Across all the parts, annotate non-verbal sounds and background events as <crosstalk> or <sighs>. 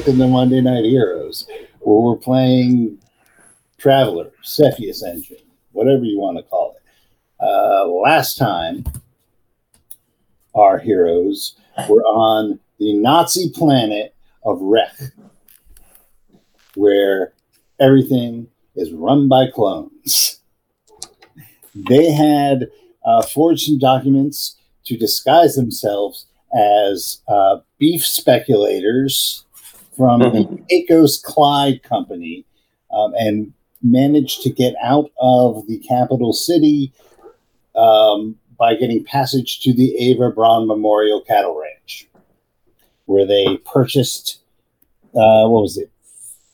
Welcome to Monday Night Heroes, where we're playing Traveller, Cepheus Engine, whatever you want to call it. Uh, last time, our heroes were on the Nazi planet of Rech, where everything is run by clones. They had uh, forged some documents to disguise themselves as uh, beef speculators from the Pecos Clyde Company um, and managed to get out of the capital city um, by getting passage to the Ava Braun Memorial Cattle Ranch, where they purchased, uh, what was it,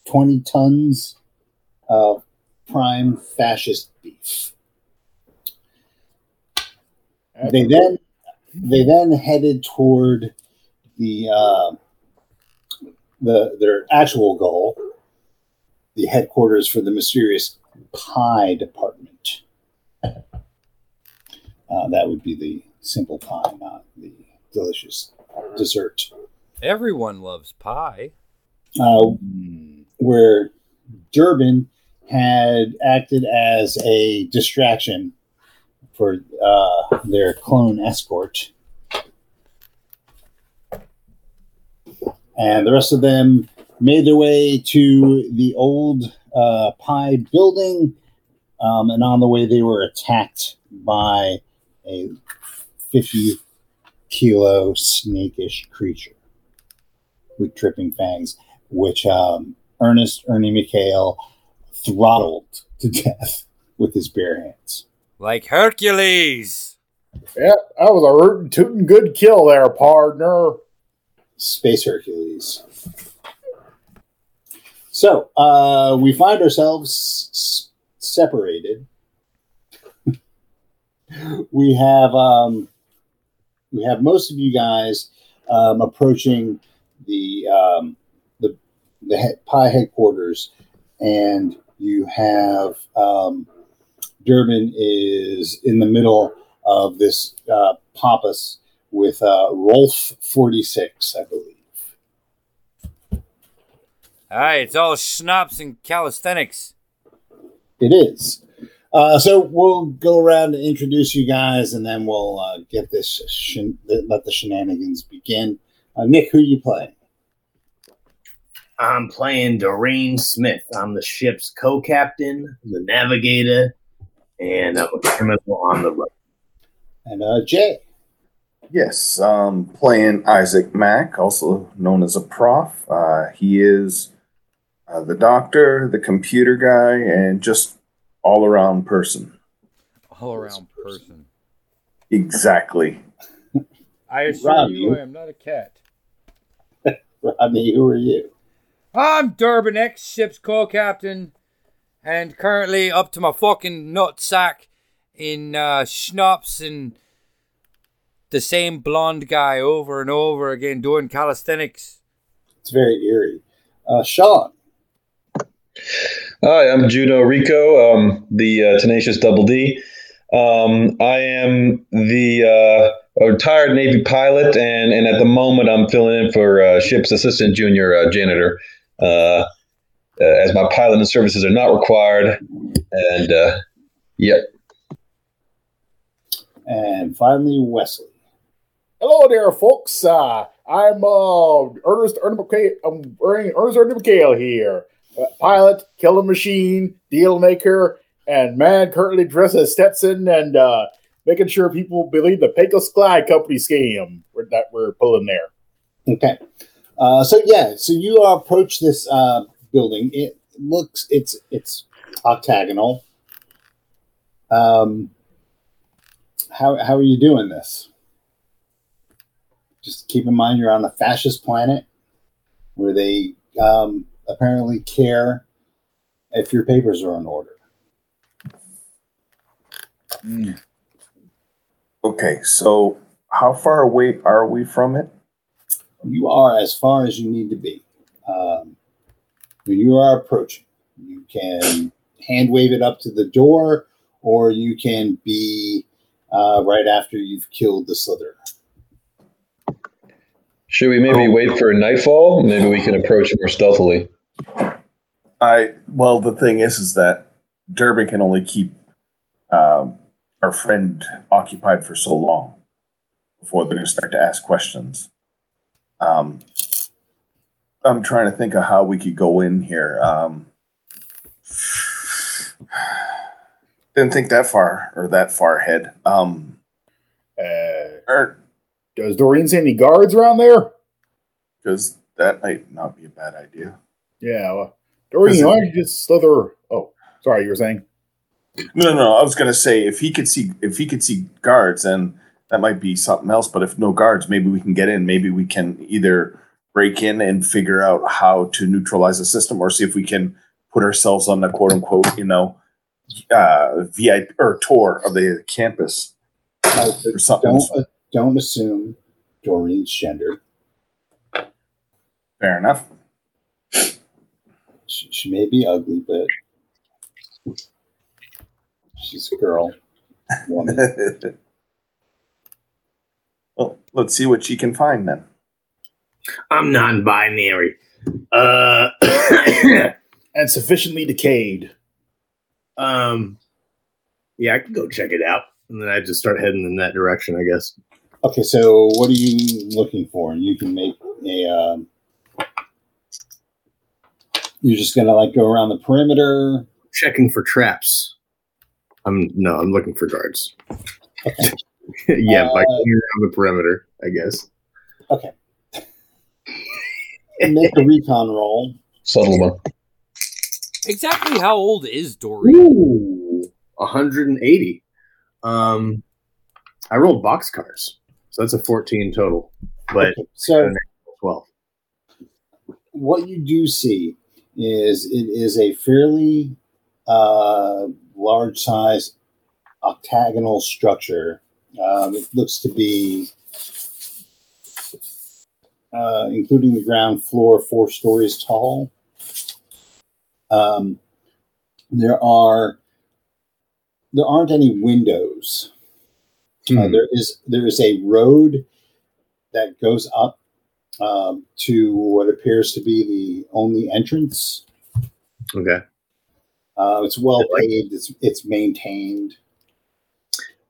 20 tons of prime fascist beef. They then they then headed toward the uh, the their actual goal, the headquarters for the mysterious pie department. <laughs> Uh, that would be the simple pie, not the delicious dessert. Everyone loves pie. Uh, where Durbin had acted as a distraction for uh, their clone escort. And the rest of them made their way to the old uh, pie building. Um, and on the way, they were attacked by a 50 kilo snakish creature with dripping fangs, which um, Ernest Ernie McHale throttled to death with his bare hands. Like Hercules. Yep, that was a rootin' tootin' good kill there, partner. Space Hercules. So uh, we find ourselves s- separated. <laughs> we have um, we have most of you guys um, approaching the um, the the head, pie headquarters, and you have um, Durbin is in the middle of this uh, pompous with uh, Rolf forty six, I believe. All right, it's all schnapps and calisthenics. It is. Uh, so we'll go around and introduce you guys, and then we'll uh, get this shen- let the shenanigans begin. Uh, Nick, who are you playing? I'm playing Doreen Smith. I'm the ship's co-captain, the navigator, and I'm a criminal on the road. And uh, Jay. Yes, um, playing Isaac Mack, also known as a prof. Uh, he is uh, the doctor, the computer guy, and just all around person. All around person. Exactly. I assure Rob, you, you- I am not a cat. <laughs> Rodney, who are you? I'm Durbin X, ship's co-captain, and currently up to my fucking nutsack in uh, schnapps and the same blonde guy over and over again doing calisthenics. It's very eerie. Uh, Sean. Hi, I'm Juno Rico, um, the uh, tenacious Double D. Um, I am the uh, retired Navy pilot, and, and at the moment I'm filling in for uh, ship's assistant junior uh, janitor, uh, uh, as my piloting services are not required. And uh, yep, And finally, Wesley. Hello there, folks. Uh, I'm uh, Ernest Ernie McHale. I'm Ernest McHale here. Uh, pilot, killer machine, deal maker, and man currently dressed as Stetson and uh, making sure people believe the Pecos Clyde Company scam that we're pulling there. Okay. Uh, so yeah, so you approach this uh, building. It looks it's it's octagonal. Um, how how are you doing this? Just keep in mind you're on the fascist planet, where they um, apparently care if your papers are in order. Okay, so how far away are we from it? You are as far as you need to be. Um, when you are approaching, you can hand wave it up to the door, or you can be uh, right after you've killed the slither. Should we maybe wait for nightfall? Maybe we can approach more stealthily. I well, the thing is, is that Durbin can only keep um, our friend occupied for so long before they're going to start to ask questions. Um, I'm trying to think of how we could go in here. Um, <sighs> didn't think that far or that far ahead. Um, Uh, or does Doreen see any guards around there? because that might not be a bad idea. Yeah. Well, Doreen, why don't you just slither? Oh, sorry, you were saying. No, no, no. I was gonna say if he could see if he could see guards, then that might be something else. But if no guards, maybe we can get in. Maybe we can either break in and figure out how to neutralize the system, or see if we can put ourselves on the quote unquote, you know, uh, VIP or tour of the campus or something. Don't don't assume Doreen's gender. Fair enough. She, she may be ugly, but she's a girl, woman. <laughs> well, let's see what she can find then. I'm non-binary. Uh, <coughs> And sufficiently decayed. um, yeah, I can go check it out, and then I just start heading in that direction. I guess. Okay, so what are you looking for? You can make a. Um, you're just gonna like go around the perimeter. Checking for traps. I'm no, I'm looking for guards. <laughs> yeah, Uh, by going around the perimeter, I guess. Okay. Make a recon roll. Subtle one. Exactly how old is Doreen? Ooh, 180. Um, I rolled boxcars, so that's a 14 total, but Okay, so 12. what you do see is it is a fairly uh, large size octagonal structure. Um, it looks to be, uh, including the ground floor, four stories tall. Um, there are there aren't any windows. Uh, Hmm. there is there is a road that goes up um, to what appears to be the only entrance. Okay. Uh, it's well paved. It's it's maintained.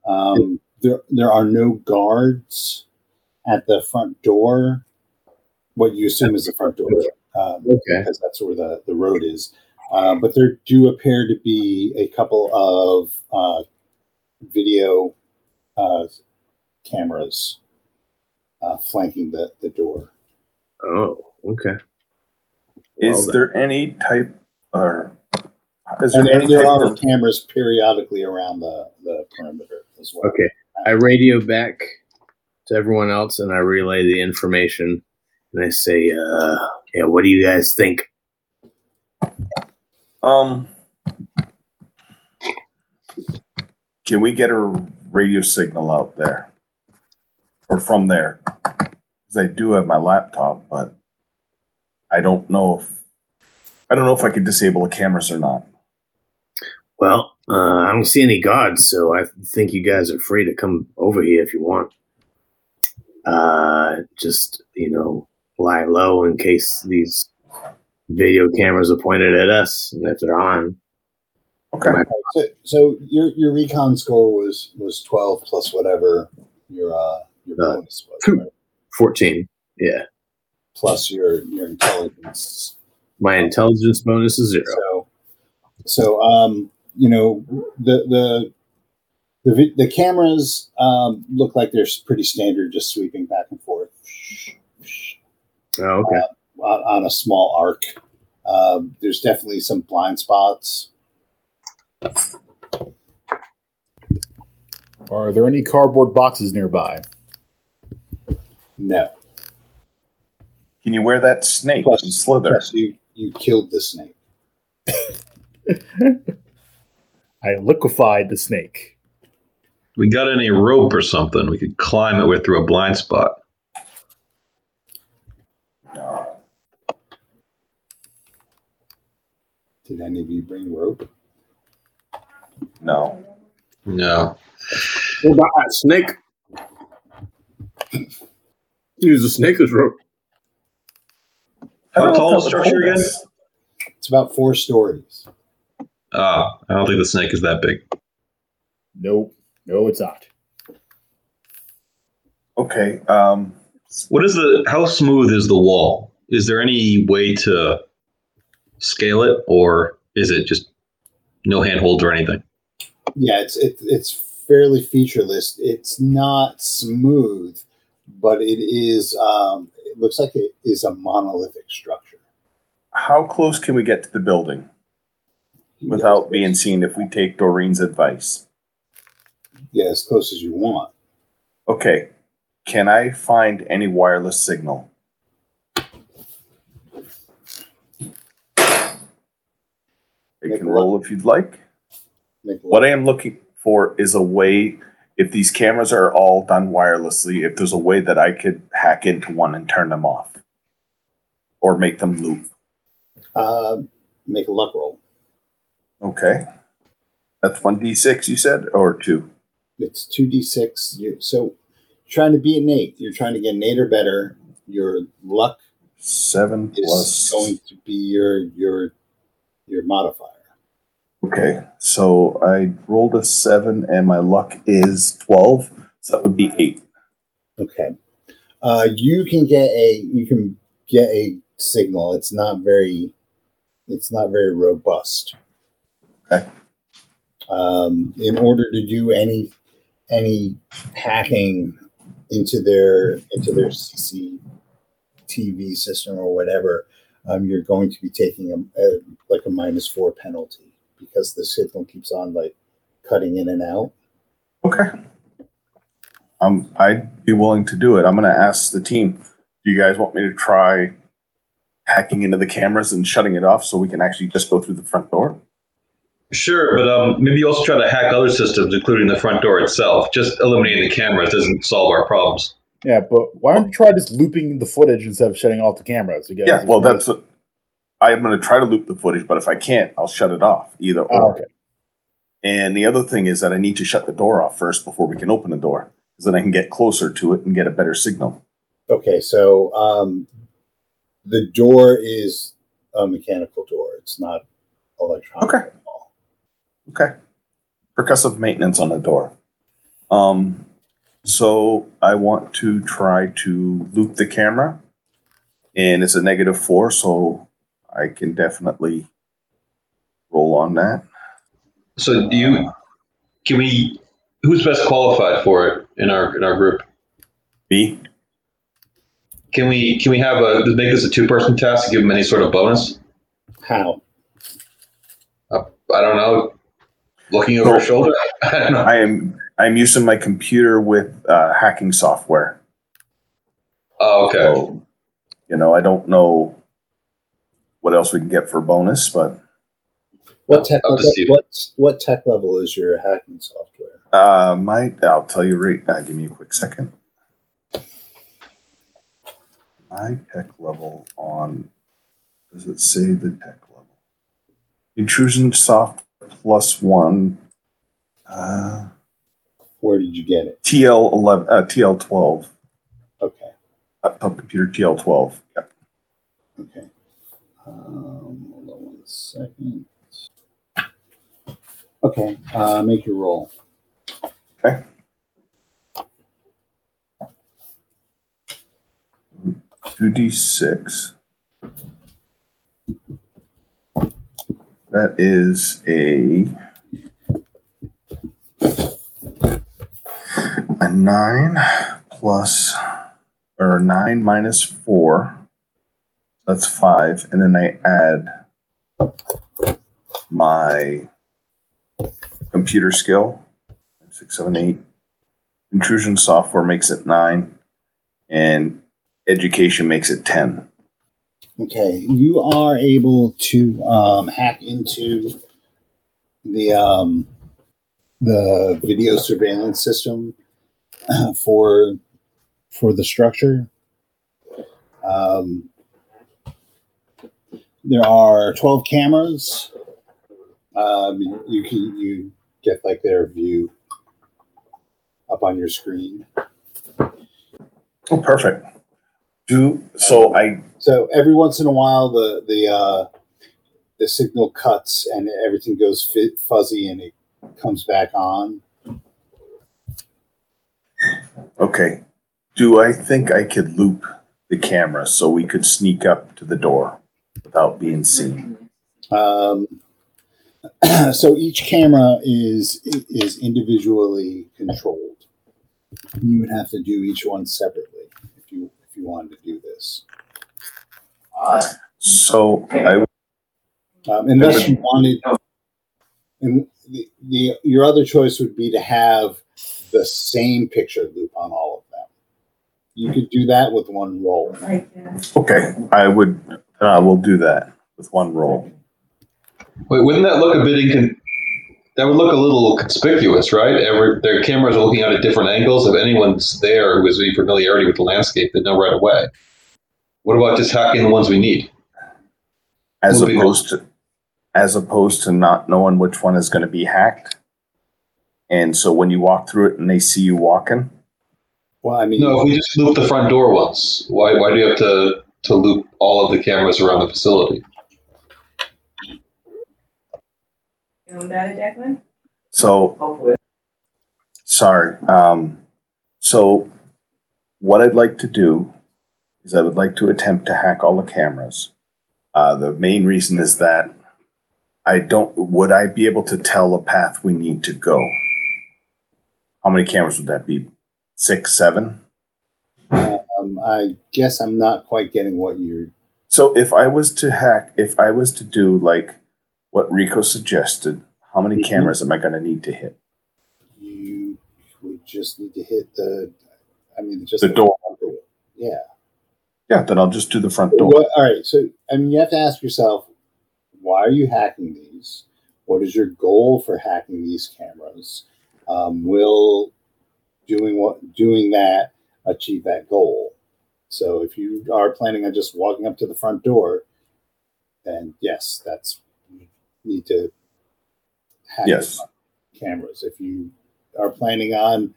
Um, there there are no guards at the front door. What you assume is the front door, um, Okay. because that's where the the road is. Uh, but there do appear to be a couple of uh, video uh, cameras uh, flanking the, the door. Oh, okay. Is Well, there any type or is there And any there type are of cameras periodically around the, the perimeter as well. Okay. I radio back to everyone else and I relay the information and I say, uh, yeah, what do you guys think? Um, can we get a radio signal out there or from there? Because I do have my laptop, but I don't know if I don't know if I could disable the cameras or not. Well, uh, I don't see any guards, so I think you guys are free to come over here if you want. Uh, just, you know, lie low in case these video cameras are pointed at us and if they're on. Okay. So, so your your recon score was was twelve plus whatever your uh your Uh, bonus was, right? 14. Yeah. plus your your intelligence. My intelligence bonus is zero. So, so um, you know the the the, the cameras um, look like they're pretty standard, just sweeping back and forth Oh, okay. on, on a small arc. Um, there's definitely some blind spots. Are there any cardboard boxes nearby? No, Can you wear that snake Plus- and slither? plus you you killed the snake. <laughs> I liquefied the snake. We got any rope or something? We could climb it with through a blind spot. No. Did any of you bring rope? No. No. What about that snake? Use a snake as rope. How tall is the structure again? It's about four stories. Ah, I don't think the snake is that big. Nope. No, it's not. Okay. Um, What is the? How smooth is the wall? Is there any way to scale it, or is it just no handholds or anything? Yeah, it's it, it's fairly featureless. It's not smooth, but it is. Um, it looks like it is a monolithic structure. how close can we get to the building without being seen if we take Doreen's advice? yeah, as close as you want. Okay. Can I find any wireless signal? You can roll if you'd like. What I am looking for is a way, if these cameras are all done wirelessly, if there's a way that I could hack into one and turn them off or make them loop. uh, make a luck roll. Okay. That's 1d6, you said, or two? It's two d six. You so trying to be an eight, You're trying to get an eight or better. Your luck Seven is plus. going to be your your your modifier. Okay, so I rolled a seven and my luck is 12. So that would be eight. Okay. Uh, you can get a you can get a signal. It's not very it's not very robust. Okay. Um, in order to do any any hacking into their into their CCTV system or whatever, um, you're going to be taking a, a like a minus four penalty because the signal keeps on like cutting in and out. Okay. Um, I'd be willing to do it. I'm going to ask the team. Do you guys want me to try hacking into the cameras and shutting it off so we can actually just go through the front door? Sure, but um, maybe also try to hack other systems, including the front door itself. Just eliminating the cameras doesn't solve our problems. Yeah, but why don't you try just looping the footage instead of shutting off the cameras? You Yeah, well, that's what I am going to try to loop the footage, but if I can't, I'll shut it off either or. Oh, okay. And the other thing is that I need to shut the door off first before we can open the door, because then I can get closer to it and get a better signal. Okay, so um, the door is a mechanical door. It's not electronic Okay. at all. Okay. Percussive maintenance on the door. Um, so I want to try to loop the camera, and it's a negative four, so I can definitely roll on that. So do you can we? Who's best qualified for it in our in our group? B. Can we can we have a make this a two person task? and Give them any sort of bonus? How? I don't know. Looking over No. her shoulder. <laughs> I don't know. I am I'm using my computer with uh, hacking software. Oh, okay. So, you know, I don't know what else we can get for bonus, but What tech? Level, Steve. what what tech level is your hacking software? uh, my I'll tell you right. now. give me a quick second. My tech level on does it say the tech level? Intrusion soft plus one. Uh, Where did you get it? TL eleven. Uh, TL twelve. Okay, Laptop computer TL twelve. Yep. okay. Um, hold on one second. Okay, uh, make your roll. Okay. Two D six. That is a a nine plus or nine minus four. That's five, and then I add my computer skill. Six, seven, eight. Intrusion software makes it nine, and education makes it ten. Okay, you are able to um, hack into the um, the video surveillance system uh, for for the structure. Um, there are twelve cameras. Um, you can you get like their view up on your screen. Oh, perfect. Do so. I So every once in a while, the the uh, the signal cuts and everything goes fit, fuzzy, and it comes back on. okay. Do I think I could loop the camera so we could sneak up to the door without being seen? Um, <clears throat> so each camera is is individually controlled. You would have to do each one separately if you if you wanted to do this. So I Um, unless you wanted, and the, the your other choice would be to have the same picture loop on all of them. You could do that with one roll. okay. I would. I uh, will do that with one roll. Wait, wouldn't that look a bit incon- That would look a little conspicuous, right? Every their cameras are looking out at different angles. If anyone's there who has any familiarity with the landscape, they know right away. What about just hacking the ones we need? As Moving on. opposed to, as opposed to not knowing which one is going to be hacked. And so when you walk through it and they see you walking, Well, I mean, No, if we just loop the front door once, why why do you have to to loop all of the cameras around the facility? You own that, Declan? so Hopefully. Sorry. Um, so, what I'd like to do is I would like to attempt to hack all the cameras. Uh, the main reason is that I don't. Would I be able to tell the path we need to go? How many cameras would that be? Six, seven. I guess I'm not quite getting what you're. So, if I was to hack, if I was to do like what Rico suggested, how many Mhm. cameras am I going to need to hit? You would just need to hit the. I mean, just The door. Yeah. Yeah, then I'll just do the front door. What, all right. So, I mean, you have to ask yourself, why are you hacking these? What is your goal for hacking these cameras? Um, will doing what doing that achieve that goal? So, if you are planning on just walking up to the front door, then yes, that's you need to hack Yes. cameras. If you are planning on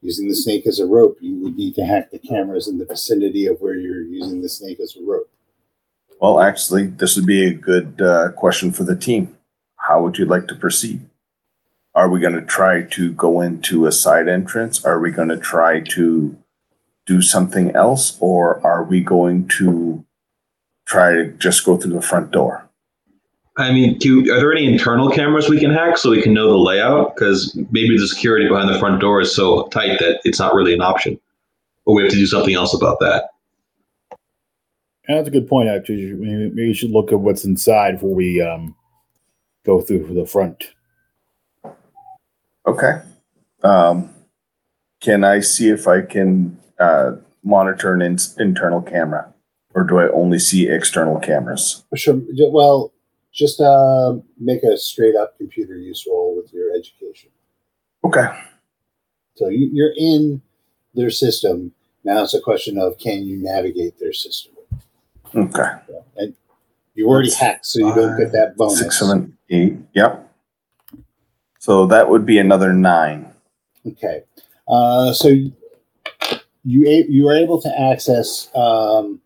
using the snake as a rope, you would need to hack the cameras in the vicinity of where you're using the snake as a rope. Well, actually, this would be a good uh, question for the team. How would you like to proceed? Are we going to try to go into a side entrance? Are we going to try to do something else? Or are we going to try to just go through the front door? I mean, do, are there any internal cameras we can hack so we can know the layout? Because maybe the security behind the front door is so tight that it's not really an option, or we have to do something else about that. That's a good point, actually. Maybe, maybe you should look at what's inside before we um, go through the front. Okay. Um, can I see if I can uh, monitor an in- internal camera? Or do I only see external cameras? Sure. Well, just uh, make a straight up computer use roll with your education. Okay. So you, you're in their system. Now it's a question of can you navigate their system? Okay. And you already hacked, so you don't get that bonus. Six, seven, eight. Yep. So that would be another nine. Okay. Uh, so you you were able to access um,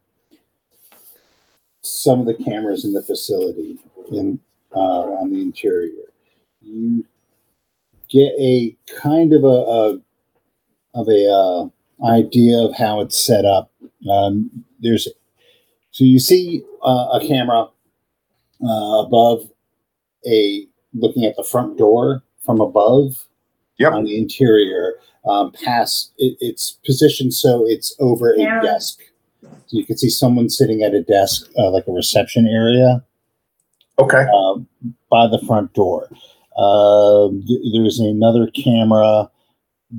some of the cameras in the facility in uh, on the interior. You get a kind of a, a of a uh, idea of how it's set up. Um, there's so you see uh, a camera uh, above a looking at the front door from above Yep. on the interior um, past it, it's positioned so it's over a desk. So you can see someone sitting at a desk uh, like a reception area. Okay. um, by the front door. Um, th- there's another camera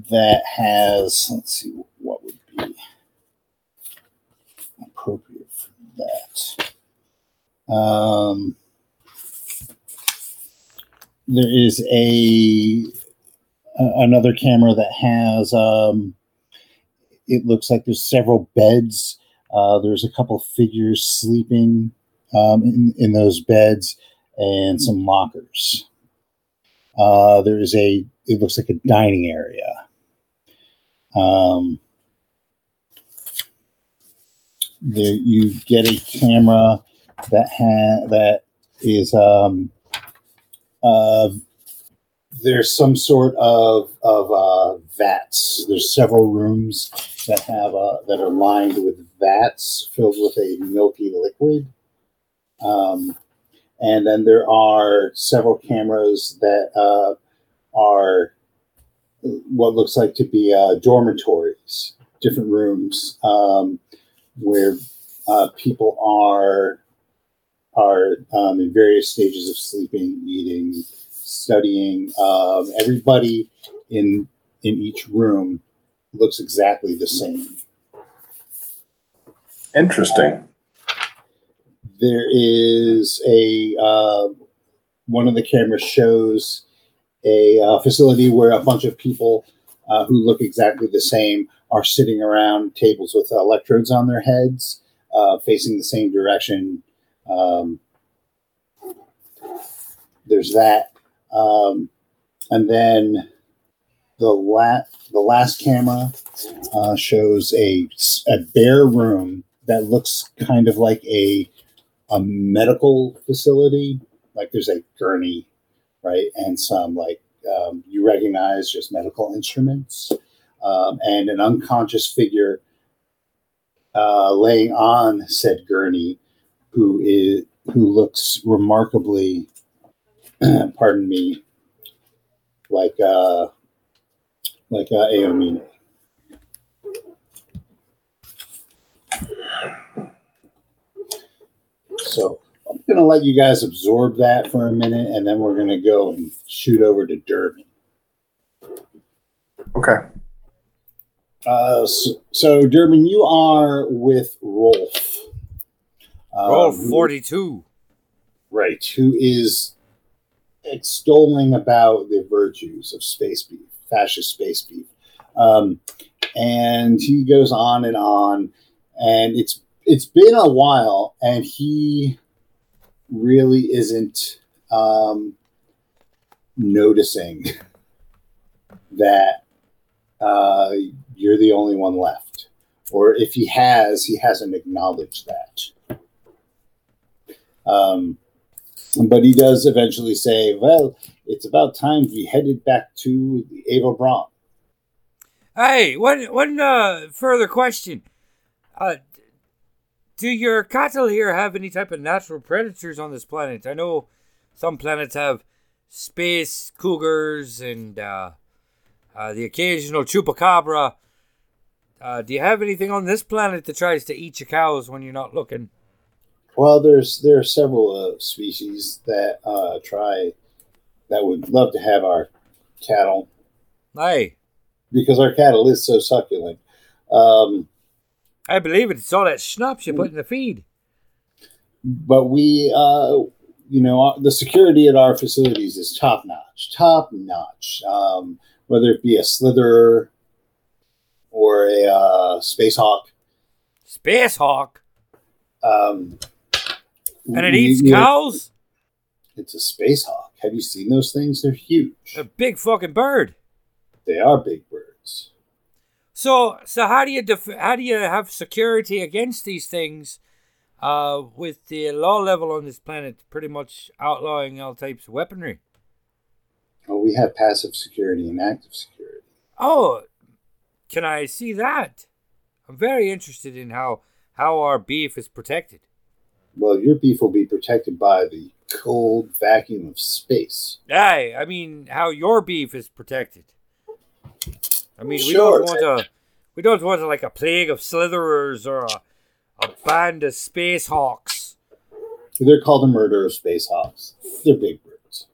that has let's see what would be appropriate for that. Um, there is a a- another camera that has um, it looks like there's several beds. Uh, there's a couple figures sleeping um, in, in those beds and some lockers. Uh, there is a it looks like a dining area. Um, there you get a camera that ha- that is um, uh, there's some sort of of uh, vats. There's several rooms that have uh, that are lined with vats filled with a milky liquid. Um, and then there are several cameras that uh, are what looks like to be uh, dormitories, different rooms um, where uh, people are are um, in various stages of sleeping, eating, studying. Um, everybody in in each room looks exactly the same. Interesting. There is a uh, one of the cameras shows a uh, facility where a bunch of people uh, who look exactly the same are sitting around tables with electrodes on their heads, uh, facing the same direction. Um, there's that, um, and then the la- the last camera uh, shows a a bare room that looks kind of like a a medical facility. Like there's a gurney, right, and some like um, you recognize just medical instruments, um, and an unconscious figure uh, laying on said gurney, who is who looks remarkably, <clears throat> pardon me, like uh, like uh, Aomine. So I'm going to let you guys absorb that for a minute, and then we're going to go and shoot over to Durbin. Okay. Uh, so, so Durbin, you are with Rolf. Um, Roll who- 42. right? Who is extolling about the virtues of space beef, fascist space beef, um, and he goes on and on, and it's it's been a while, and he really isn't um, noticing <laughs> that uh, you're the only one left, or if he has, he hasn't acknowledged that. Um, but he does eventually say, "Well, it's about time we headed back to the Ava Braun." Hey, one one uh, further question. Uh, do your cattle here have any type of natural predators on this planet? I know some planets have space cougars and uh, uh, the occasional chupacabra. Uh, do you have anything on this planet that tries to eat your cows when you're not looking? Well, there's there are several uh, species that uh, try that would love to have our cattle Hey, because our cattle is so succulent. Um, I believe it. It's all that schnapps you put in the feed. but we, uh, you know, the security at our facilities is top notch, top notch. Um, whether it be a slitherer or a uh, space hawk, Space hawk, um, and it eats cows. It's a space hawk. Have you seen those things? They're huge. A big fucking bird. They are big birds. So, so how do you def- how do you have security against these things? Uh, with the law level on this planet pretty much outlawing all types of weaponry. Well, we have passive security and active security. Oh, can I see that? I'm very interested in how how our beef is protected. Well, your beef will be protected by the cold vacuum of space. Aye, I mean how your beef is protected. I mean we Sure. don't want a we don't want a, like a plague of slitherers or a, a band of space hawks. They're called the murder of space hawks. They're big birds.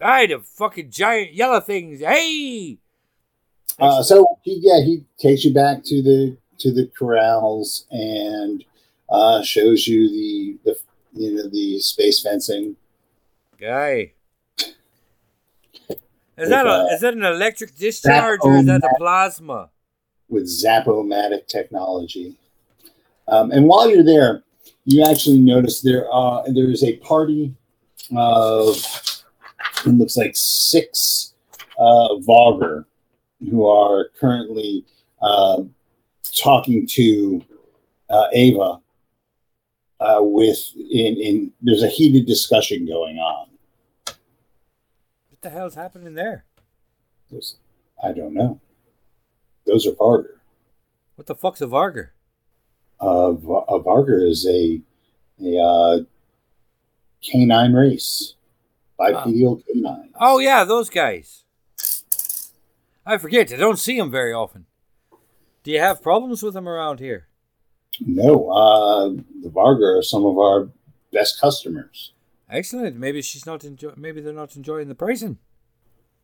Aye, the fucking giant yellow things. Hey, Uh, so he, yeah, he takes you back to the to the corrals and uh, shows you the the you know the space fencing. guy. Is that a uh, is that an electric discharge or is that a plasma? with Zapomatic technology. Um, and while you're there, you actually notice there are there is a party of it looks like six uh, Vargr who are currently uh, talking to uh, Ava uh, with in in there's a heated discussion going on. What the hell's happening there? Those- I don't know. Those are Vargr. What the fuck's a Vargr? Uh, a Vargr is a a uh, canine race, bipedal canine. Oh yeah, those guys. I forget. I don't see them very often. Do you have problems with them around here? No, uh, the Vargr are some of our best customers. Excellent. Maybe she's not enjoy. Maybe they're not enjoying the pricing.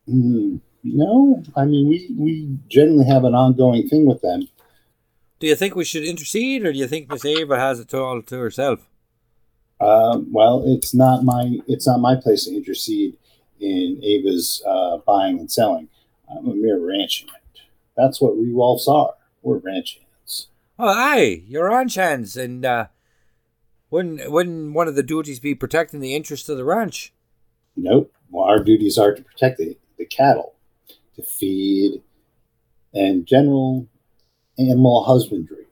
Hmm, no, I mean we we generally have an ongoing thing with them. Do you think we should intercede, or do you think Miss Ava has it all to herself? Uh, well, it's not my it's not my place to intercede in Ava's uh, buying and selling. I'm a mere ranch hand. That's what Rewolfs are. We're ranch hands. Oh, aye, you're ranch hands, and uh, wouldn't wouldn't one of the duties be protecting the interests of the ranch? Nope. Well, our duties are to protect the, the cattle, to feed, and general animal husbandry.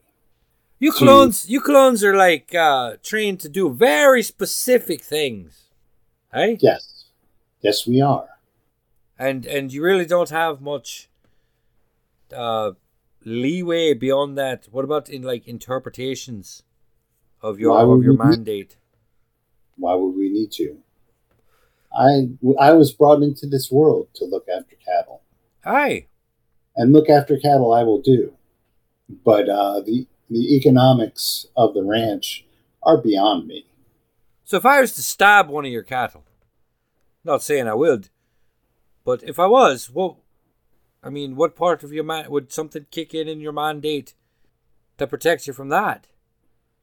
You clones, you clones are like uh, trained to do very specific things, hey? Yes, yes, we are. And and you really don't have much uh, leeway beyond that. What about in like interpretations of your of your mandate? Why would we need to? I I was brought into this world to look after cattle, Aye, and look after cattle I will do. But uh, the the economics of the ranch are beyond me. So if I was to stab one of your cattle, not saying I would, but if I was, what? I mean, what part of your man would something kick in in your mandate that protects you from that,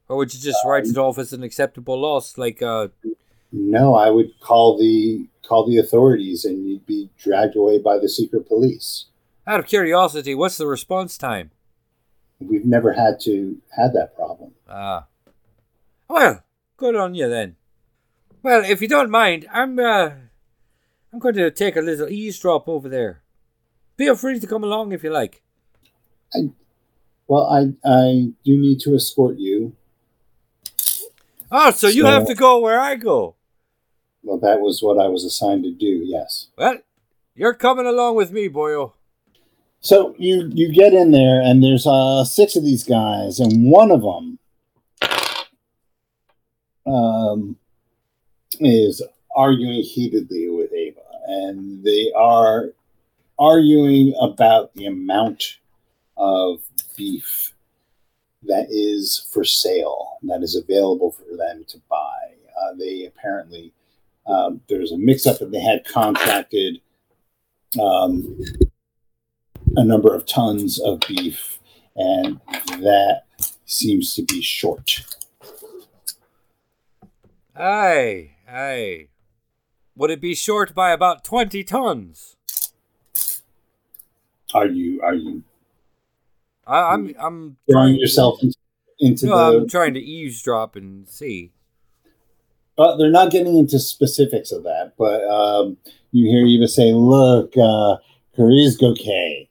or would you just write it off as an acceptable loss, like uh, No, I would call the call the authorities, and you'd be dragged away by the secret police. out of curiosity, what's the response time? We've never had to had that problem. Ah, well, good on you then. Well, if you don't mind, I'm uh, I'm going to take a little eavesdrop over there. Feel free to come along if you like. Well, I I do need to escort you. Oh, so you So- have to go where I go. Well, that was what I was assigned to do. Yes. Well, you're coming along with me, boyo. So you you get in there, and there's uh six of these guys, and one of them um is arguing heatedly with Ava, and they are arguing about the amount of beef that is for sale, that is available for them to buy. Uh, they apparently um, there's a mix-up, that they had contracted. Um, a number of tons of beef, and that seems to be short. Aye, aye. Would it be short by about 20 tons? Are you are you I, I'm I'm throwing yourself into, into No, the? I'm trying to eavesdrop and see. But they're not getting into specifics of that. But um, you hear Eva say, "Look, uh, Karizgoke,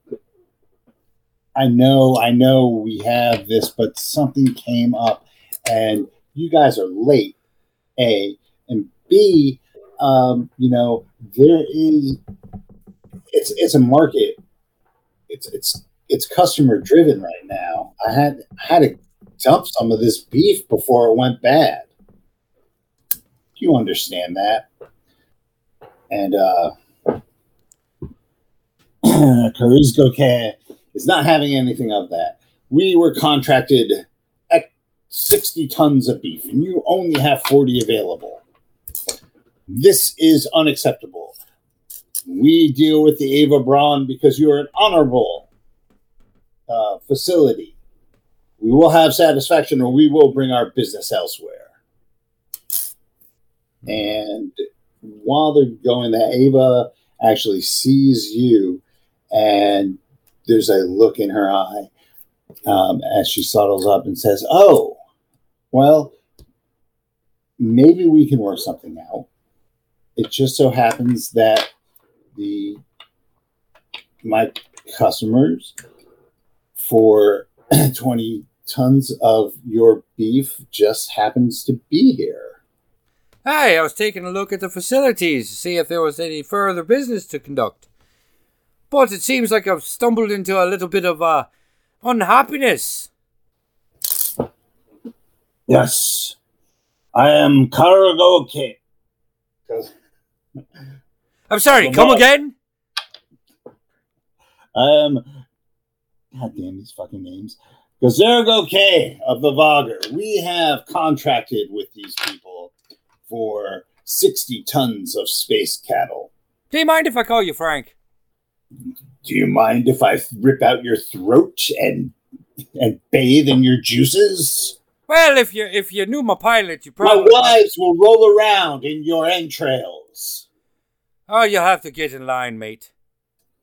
I know, I know, we have this, but something came up, and you guys are late. A and B, um, you know, there is it's it's a market. It's it's it's customer driven right now. I had I had to dump some of this beef before it went bad. You understand that? And uh <clears throat> Karizko is not having anything of that. We were contracted at 60 tons of beef, and you only have 40 available. This is unacceptable. We deal with the Ava Braun because you are an honorable uh, facility. We will have satisfaction, or we will bring our business elsewhere. And while they're going, that Ava actually sees you, and there's a look in her eye um, as she settles up and says, "Oh, well, maybe we can work something out." It just so happens that the my customers for <clears throat> 20 tons of your beef just happens to be here. Hey, I was taking a look at the facilities to see if there was any further business to conduct. But it seems like I've stumbled into a little bit of uh, unhappiness. Yes, I am Cargo King. <laughs> I'm sorry, come no. again? Am. God damn these fucking names. Gazergo K of the Vargr. We have contracted with these people for 60 tons of space cattle. Do you mind if I call you Frank? Do you mind if I rip out your throat and and bathe in your juices? Well, if you if you knew my pilot, you probably My wives will roll around in your entrails. Oh, you'll have to get in line, mate.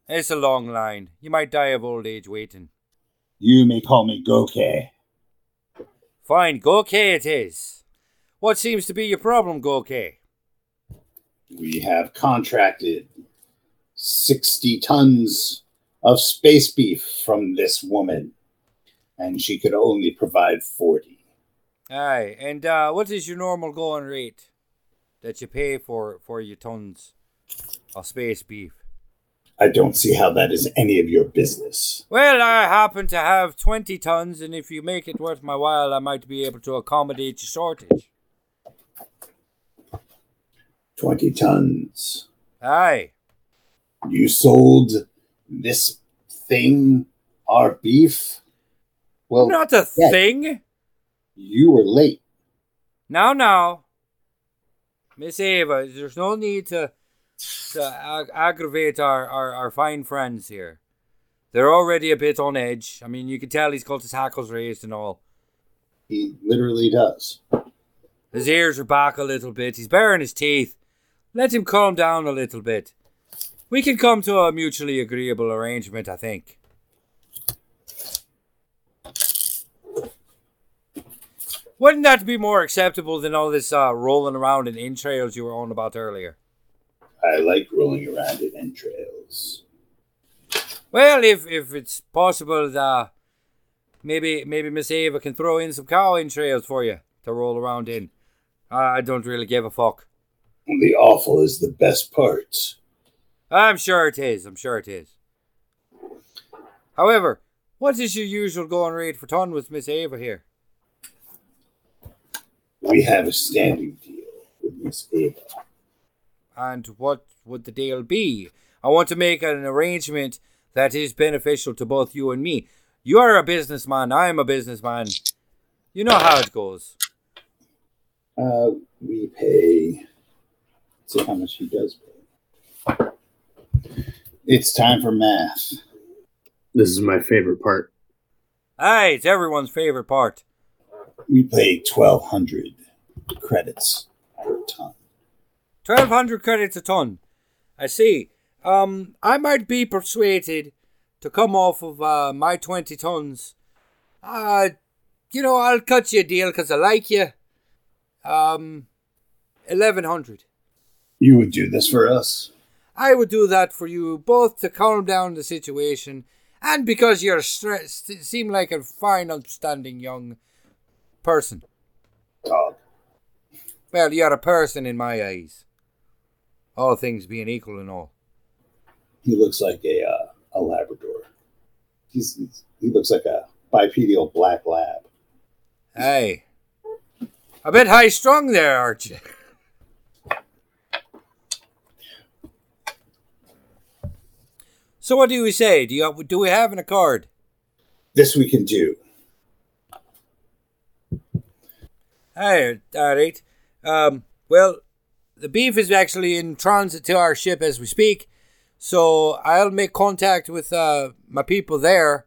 It's a long line. You might die of old age waiting. You may call me Goke. Fine, Goke it is. What seems to be your problem, Goke? We have contracted 60 tons of space beef from this woman, and she could only provide 40. Aye, and uh, what is your normal going rate that you pay for for your tons of space beef? I don't see how that is any of your business. Well, I happen to have 20 tons, and if you make it worth my while, I might be able to accommodate your shortage. 20 tons. Aye. You sold this thing, our beef? Well, Not a yeah. thing. you were late. Now, now. Miss Ava, there's no need to, to ag- aggravate our, our, our fine friends here. They're already a bit on edge. I mean, you can tell he's got his hackles raised and all. He literally does. His ears are back a little bit. He's baring his teeth. Let him calm down a little bit. We can come to a mutually agreeable arrangement, I think. Wouldn't that be more acceptable than all this uh, rolling around in entrails you were on about earlier? I like rolling around in entrails. Well, if if it's possible, uh, maybe maybe Miss Ava can throw in some cow entrails for you to roll around in. I don't really give a fuck. The awful is the best part. I'm sure it is. I'm sure it is. However, what is your usual going rate for ton with Miss Ava here? We have a standing deal with Miss Ava. And what would the deal be? I want to make an arrangement that is beneficial to both you and me. You are a businessman. I am a businessman. You know how it goes. Uh, we pay. Let's see how much he does pay. It's time for math. This is my favorite part. Aye, it's everyone's favorite part. We pay twelve hundred credits per ton. 1200 credits a ton. I see. Um, I might be persuaded to come off of uh, my 20 tons. Uh, you know, I'll cut you a deal because I like you. Um, 1100. You would do this for us. I would do that for you both to calm down the situation and because you're stressed, seem like a fine, upstanding young person. Dog. Well, you're a person in my eyes. All things being equal and all. He looks like a uh, a Labrador. He's, he's he looks like a bipedal black lab. Hey. A bit high strung there, aren't you? So what do we say? Do you do we have in a card? This we can do. Hey, all right. Um, well, the beef is actually in transit to our ship as we speak, so I'll make contact with uh, my people there,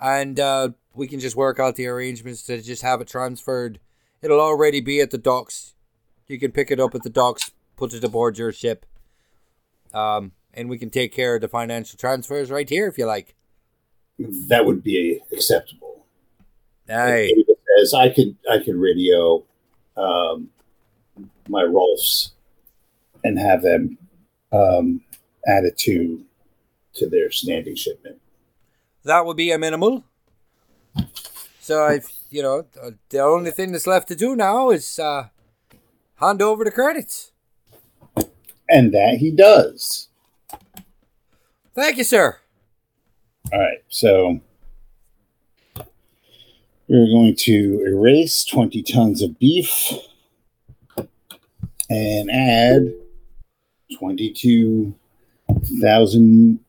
and uh, we can just work out the arrangements to just have it transferred. It'll already be at the docks. You can pick it up at the docks, put it aboard your ship, um, and we can take care of the financial transfers right here if you like. That would be acceptable. Aye. Says I could I could radio um, my Rolfs and have them um, add it to to their standing shipment. That would be a minimal. So if you know, the only thing that's left to do now is uh, hand over the credits. And that he does. Thank you, sir. All right, so we're going to erase 20 tons of beef and add 22,000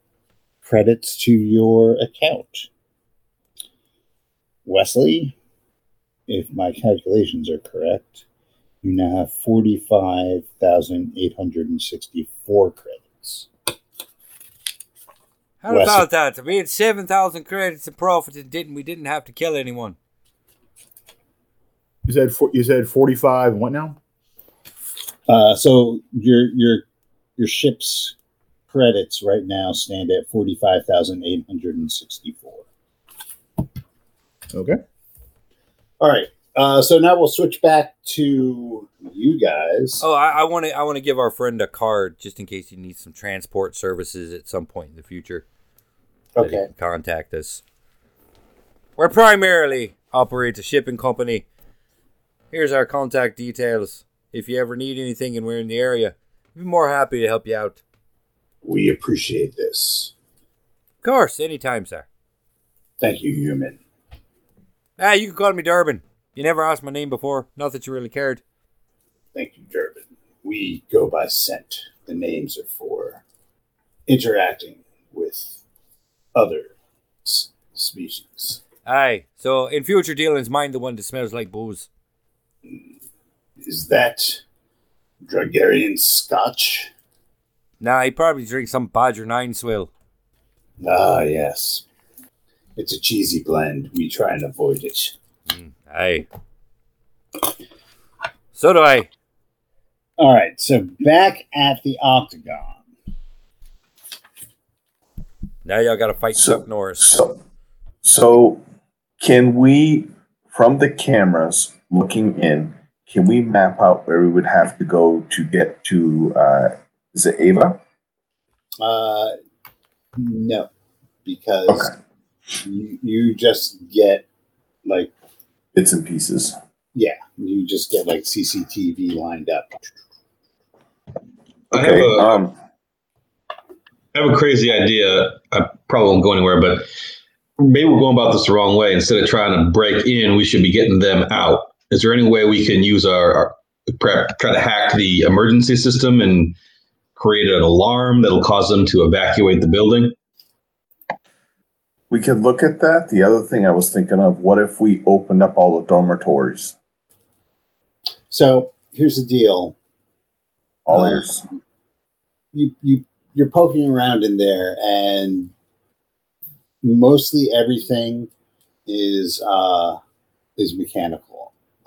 credits to your account. Wesley, if my calculations are correct, you now have 45,864 credits. How Wes- about that? We had seven thousand credits in profit and didn't we didn't have to kill anyone. You said you said forty five. What now? Uh, so your your your ship's credits right now stand at forty five thousand eight hundred and sixty four. Okay. All right. Uh, so now we'll switch back to you guys. Oh, I want to I want to give our friend a card just in case he needs some transport services at some point in the future. okay. can contact us. We're primarily operate a shipping company. Here's our contact details. If you ever need anything and we're in the area, we'd be more happy to help you out. We appreciate this. Of course, anytime, sir. Thank you, human. Ah, you can call me Durbin. You never asked my name before. Not that you really cared. Thank you, Durbin. We go by scent. The names are for interacting with other s- species. Aye. So in future dealings, mind the one that smells like booze. Is that Dragarian Scotch? Nah, he probably drinks some Badger Nine swill. Ah, yes. It's a cheesy blend. We try and avoid it. Aye. So do I. All right, so back at the Octagon. Now y'all gotta fight So- Chuck Norris. So, so can we, from the cameras looking in, can we map out where we would have to go to get to? Uh, is it Ava? Uh, no, because Okay, you, you just get like, bits and pieces. yeah, you just get like CCTV lined up. I have Okay. a- Um. I have a crazy idea. I probably won't go anywhere, but maybe we're going about this the wrong way. Instead of trying to break in, we should be getting them out. Is there any way we can use our, our prep, try to hack the emergency system and create an alarm that'll cause them to evacuate the building? We could look at that. The other thing I was thinking of, what if we opened up all the dormitories? So here's the deal. All Uh, yours. you you you're poking around in there and mostly everything is uh is mechanical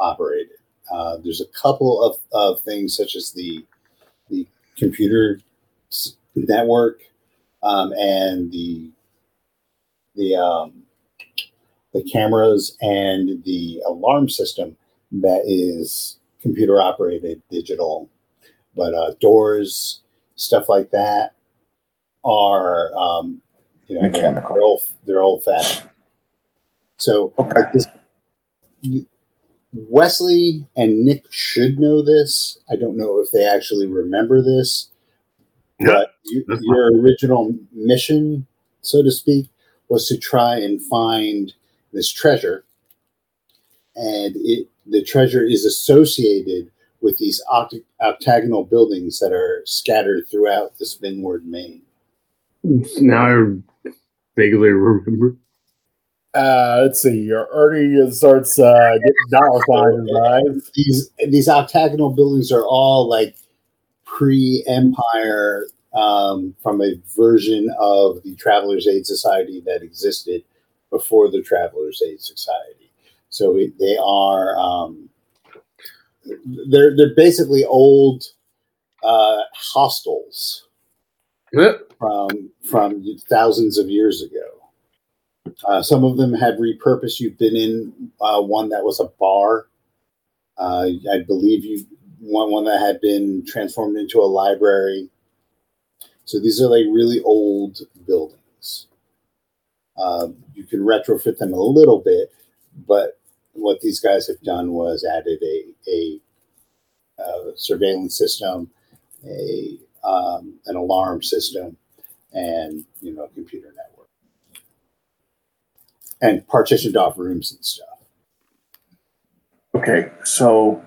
operated uh there's a couple of of things such as the the computer network um and the the um the cameras and the alarm system that is computer operated digital but uh, doors, stuff like that, are um, you know Mechanical. They're old, they're old fashioned. So Okay. this, Wesley and Nick should know this. I don't know if they actually remember this, but you, that's your original mission, so to speak, was to try and find this treasure, and it the treasure is associated with these oct- octagonal buildings that are scattered throughout the Spinward Main. Now I vaguely remember. Uh, let's see. Ernie starts uh, getting dollar signs in his eyes. These these octagonal buildings are all like pre-empire um, from a version of the Travellers Aid Society that existed before the Travellers Aid Society. So it, they are um, they're they're basically old uh, hostels Yep. from from thousands of years ago. Uh, some of them had repurposed. You've been in uh, one that was a bar. Uh, I believe you one one that had been transformed into a library. So these are like really old buildings. Uh, you can retrofit them a little bit, but what these guys have done was added a, a, uh surveillance system, a um, an alarm system, and you know, a computer network, and partitioned off rooms and stuff. Okay, so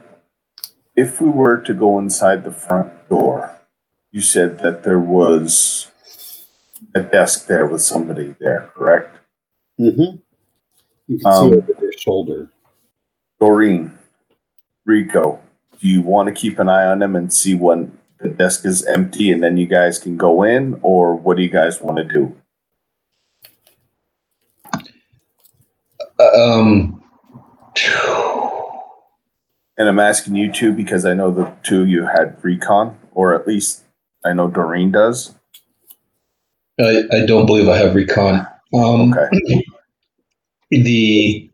if we were to go inside the front door, you said that there was a desk there with somebody there, correct? Mm-hmm. You can Um, see over their shoulder. Doreen, Rico, do you want to keep an eye on them and see when the desk is empty and then you guys can go in, or what do you guys want to do? Um, And I'm asking you two because I know the two of you had recon, or at least I know Doreen does. I, I don't believe I have recon. Um, Okay. <clears throat> The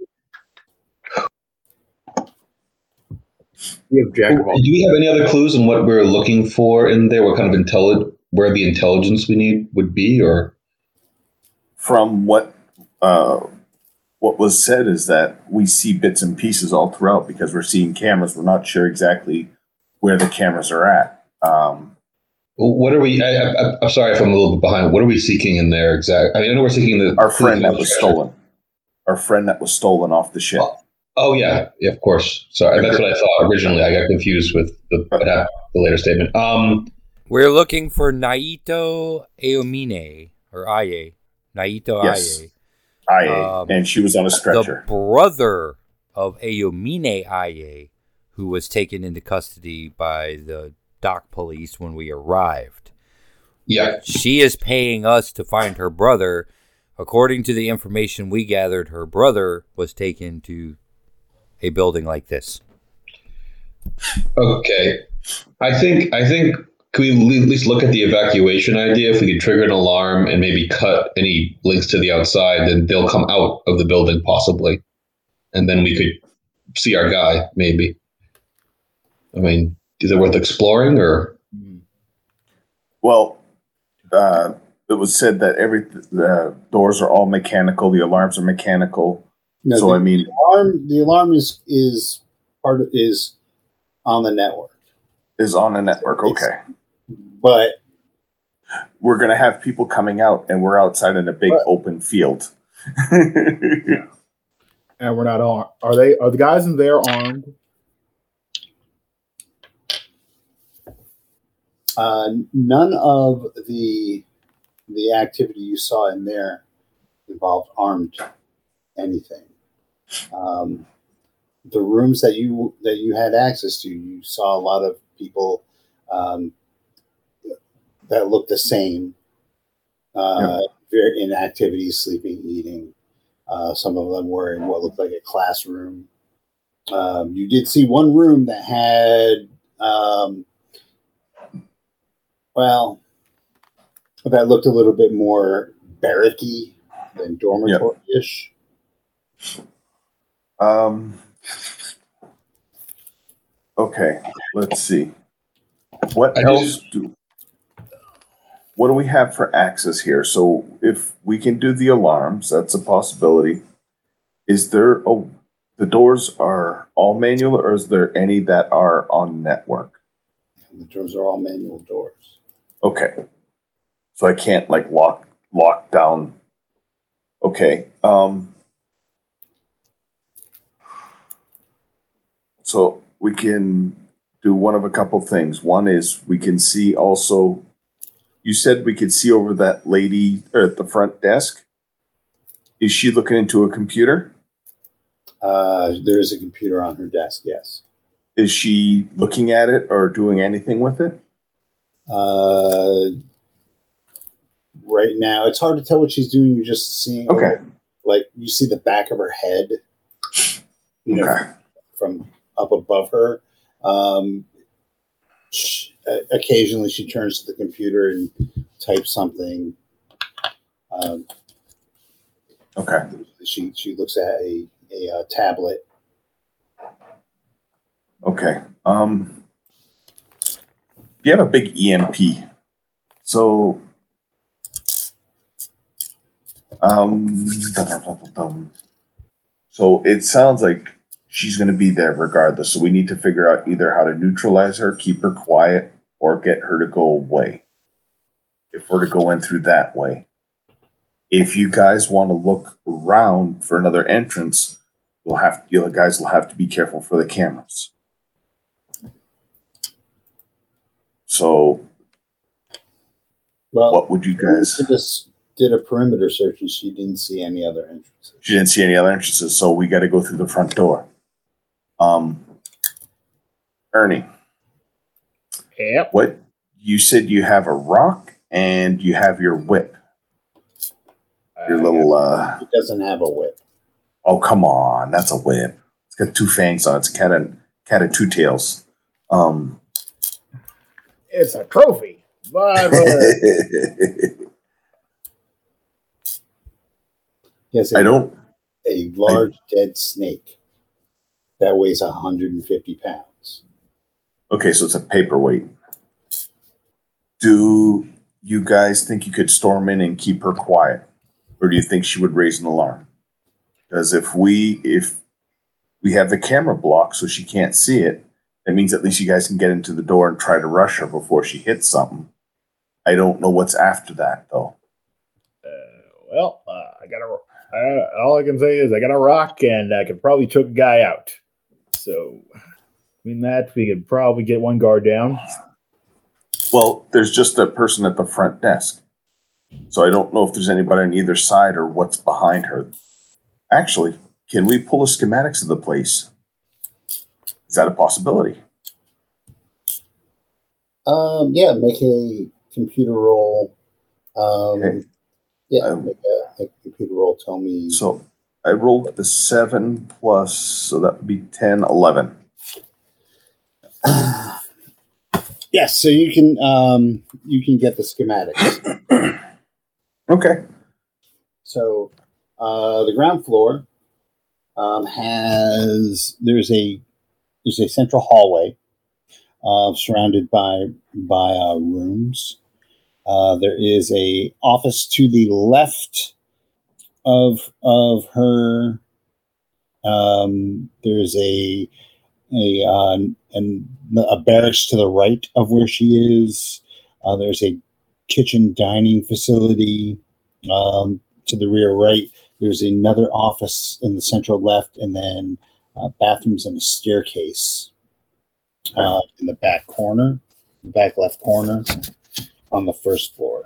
You have Jack of all. do we have any other clues on what we're looking for in there? What kind of intelli- where the intelligence we need would be, or From what uh, what was said is that we see bits and pieces all throughout because we're seeing cameras. We're not sure exactly where the cameras are at. Um, what are we? I, I, I'm sorry if I'm a little bit behind. What are we seeking in there exactly? I mean, I know we're seeking the our friend that was stolen. Our friend that was stolen off the ship. Oh yeah, yeah, of course. Sorry, that's what I thought originally. I got confused with the what happened, the later statement. Um, We're looking for Naito Aomine or Aye. Naito Yes. Aye. Aye, Um, and she was on a stretcher. The brother of Aomine Aye, who was taken into custody by the dock police when we arrived. yeah, She is paying us to find her brother. According to the information we gathered, her brother was taken to a building like this. okay. I think I think can we at least look at the evacuation idea? If we could trigger an alarm and maybe cut any links to the outside, then they'll come out of the building possibly, and then we could see our guy maybe. I mean, is it worth exploring or? Well, uh, it was said that every the doors are all mechanical. The alarms are mechanical. No, so the I mean, the alarm the alarm is is part of is on the network, is on a network. Okay, but we're gonna have people coming out, and we're outside in a big Right. open field. <laughs> and we're not armed. Are they? Are the guys in there armed? uh, none of the the activity you saw in there involved armed anything. Um, the rooms that you that you had access to, you saw a lot of people um, that looked the same. Uh, very in activities, sleeping, eating. Uh, some of them were in what looked like a classroom. Um, you did see one room that had, um, well, that looked a little bit more barracky than dormitory ish. Um. Okay, let's see. What I else just- do? What do we have for access here? So if we can do the alarms, that's a possibility. Is there a? The doors are all manual, or is there any that are on network? The doors are all manual doors. Okay. So I can't like lock lock down. Okay. Um So we can do one of a couple things. One is we can see also you said we could see over that lady or at the front desk. Is she looking into a computer? Uh, there is a computer on her desk. Yes. Is she looking at it or doing anything with it? Uh, right now, it's hard to tell what she's doing. You're just seeing. Okay. Like you see the back of her head. You know, Okay. from up above her. Um, sh- uh, occasionally, she turns to the computer and types something. Um, Okay. she she looks at a a uh, tablet. Okay. Um, you have a big EMP. So, um, So it sounds like she's going to be there regardless. So we need to figure out either how to neutralize her, keep her quiet, or get her to go away. If we're to go in through that way. If you guys want to look around for another entrance, you'll have you guys will have to be careful for the cameras. So Well, what would you guys just did a perimeter search and she didn't see any other entrances. She didn't see any other entrances, so we got to go through the front door. Um, Ernie, Yep. what you said you have a rock and you have your whip, your little. uh It doesn't have a whip. Oh come on, that's a whip. It's got two fangs on it. It's a cat and cat of two tails. Um, It's a trophy. But <laughs> uh, Yes, I don't. a large dead snake that weighs 150 pounds. Okay, so it's a paperweight. Do you guys think you could storm in and keep her quiet, or do you think she would raise an alarm? Because if we if we have the camera blocked so she can't see it, that means at least you guys can get into the door and try to rush her before she hits something. I don't know what's after that though. well, uh, I got a. Uh, all I can say is I got a rock, and I could probably choke a guy out. So, between that, we could probably get one guard down. Well, there's just a person at the front desk. So I don't know if there's anybody on either side or what's behind her. Actually, can we pull the schematics of the place? Is that a possibility? Um, yeah, make a computer roll. Um, Okay. Yeah, Um, make a, make a computer roll. Tell me. So I rolled the seven plus, so that would be 10, 11. <clears throat> yes, so you can um, you can get the schematics. <clears throat> Okay. So uh, the ground floor um, has there's a there's a central hallway uh, surrounded by by uh, rooms. Uh, there is a office to the left of of her. Um, there's a a uh, and a barracks to the right of where she is. Uh, there's a kitchen dining facility um, to the rear right. There's another office in the central left, and then uh, bathrooms and a staircase uh, in the back corner, the back left corner on the first floor.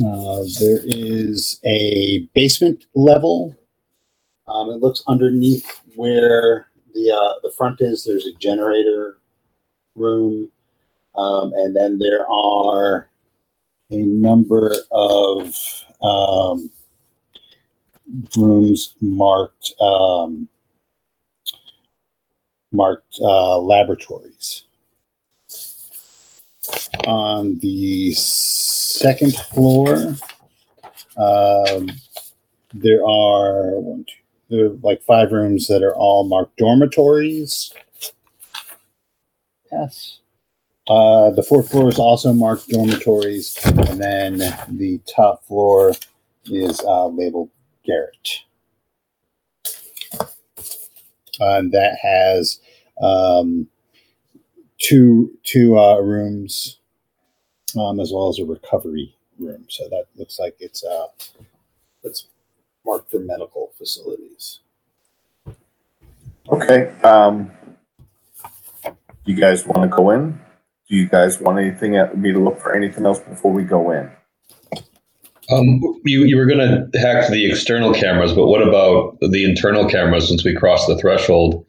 Uh, there is a basement level. Um, it looks underneath where the uh, the front is. There's a generator room, um, and then there are a number of um, rooms marked um, marked uh, laboratories. On the second floor, um, there are one, two, there are like five rooms that are all marked dormitories. Yes. Uh, the fourth floor is also marked dormitories, and then the top floor is uh, labeled garret. And that has um, two two uh, rooms, um, as well as a recovery room. So that looks like it's uh, it's marked for medical facilities. Okay. Um, you guys want to go in? Do you guys want anything at me to look for anything else before we go in? Um, you, you were going to hack the external cameras, but what about the internal cameras? Since we crossed the threshold,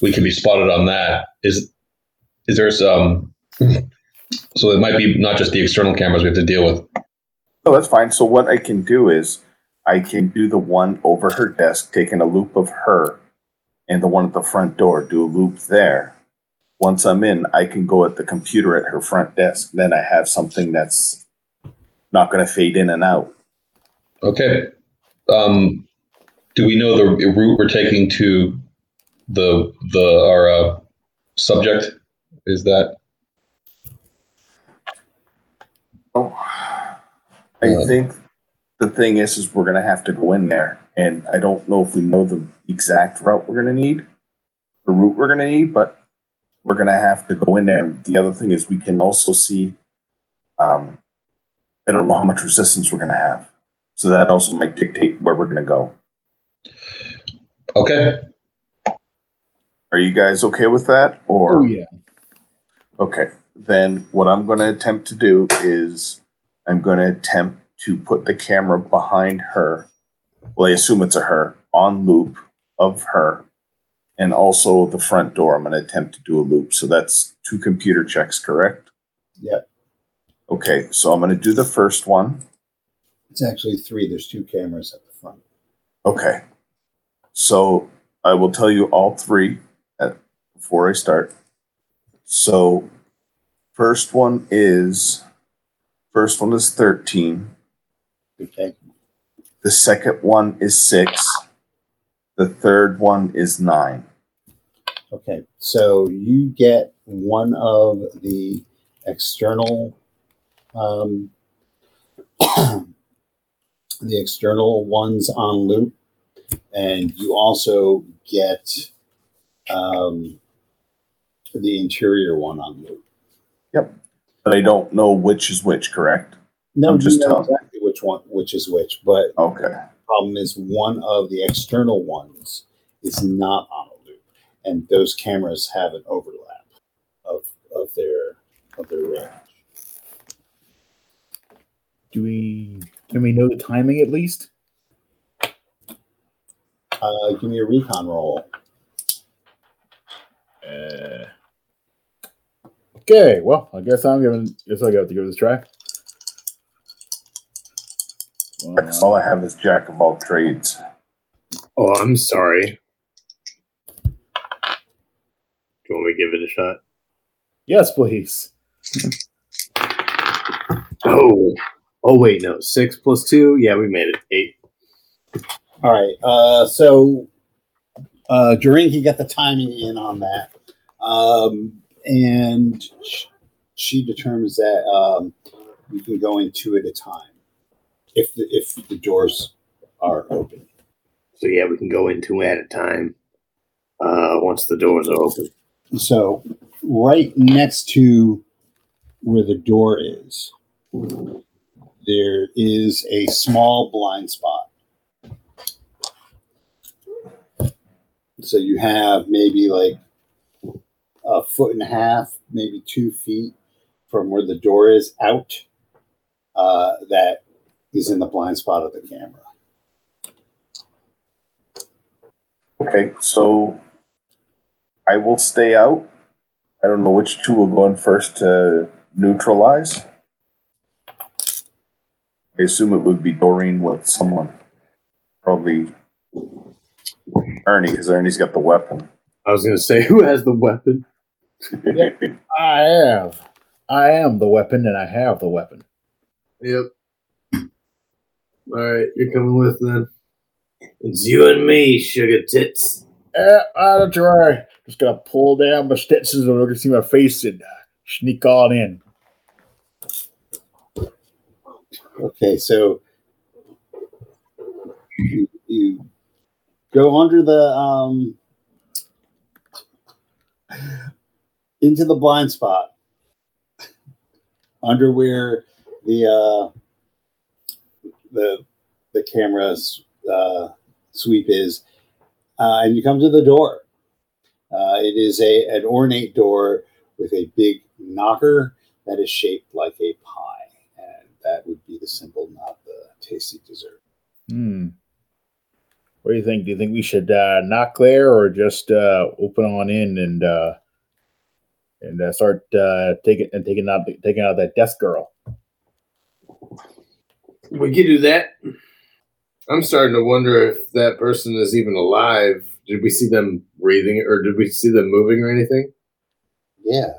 we can be spotted on that. Is is there some? So it might be not just the external cameras we have to deal with. Oh, that's fine. So what I can do is I can do the one over her desk, taking a loop of her, and the one at the front door, do a loop there. Once I'm in, I can go at the computer at her front desk. Then I have something that's not going to fade in and out. Okay. Um, do we know the route we're taking to the the our uh, subject? Is that Oh, I Uh, think the thing is, is we're gonna have to go in there, and I don't know if we know the exact route we're gonna need, the route we're gonna need, but we're gonna have to go in there. And the other thing is, we can also see. Um, I don't know how much resistance we're gonna have, so that also might dictate where we're gonna go. Okay. Are you guys okay with that, or? Oh yeah. Okay, then what I'm going to attempt to do is I'm going to attempt to put the camera behind her. Well, I assume it's a her on loop of her, and also the front door. I'm going to attempt to do a loop. So that's two computer checks, correct? Yeah. Okay, so I'm going to do the first one. It's actually three. There's two cameras at the front. Okay, so I will tell you all three at, before I start. So, first one is first one is thirteen. Okay. The second one is six. The third one is nine. Okay. So you get one of the external, um, <clears throat> the external ones on loop, and you also get um, the interior one on loop. Yep. But I don't know which is which, correct? No, I'm you just know telling- exactly which one, which is which, but Okay. problem is one of the external ones is not on a loop, and those cameras have an overlap of of their of their range. Do we can we know the timing at least? Uh, give me a recon roll. Uh, okay, well, I guess I'm giving. Guess I got to give this a try. That's all I have is jack of all trades. Oh, I'm sorry. Do you want me to give it a shot? Yes, please. <laughs> Oh, oh wait, no, six plus two. Yeah, we made it eight. All right. Uh, so uh, Durinki got the timing in on that, um, and she determines that um, you can go in two at a time if the if the doors are open. So yeah, we can go in two at a time. Uh, once the doors are open. So right next to where the door is, there is a small blind spot. So you have maybe like a foot and a half, maybe two feet from where the door is out. Uh, that is in the blind spot of the camera. Okay, so I will stay out. I don't know which two will go in first to neutralize. I assume it would be Doreen with someone. Probably Ernie, because Ernie's got the weapon. I was gonna say, <laughs> who has the weapon? I have. I am the weapon, and I have the weapon. Yep. All right, you're coming with then. It's you and me, sugar tits. Yeah, I'll try. Just gonna pull down my Stetsons in order to see my face and uh, sneak on in. Okay, so you, you go under the um into the blind spot under where the uh the the camera's uh sweep is uh, and you come to the door uh, it is a an ornate door with a big knocker that is shaped like a pie and that would be the symbol, not the tasty dessert. Hmm. What do you think? Do you think we should uh, knock there, or just uh, open on in and uh, and uh, start uh, taking and taking out taking out that desk girl? We could do that. I'm starting to wonder if that person is even alive. Did we see them breathing or did we see them moving or anything? Yeah.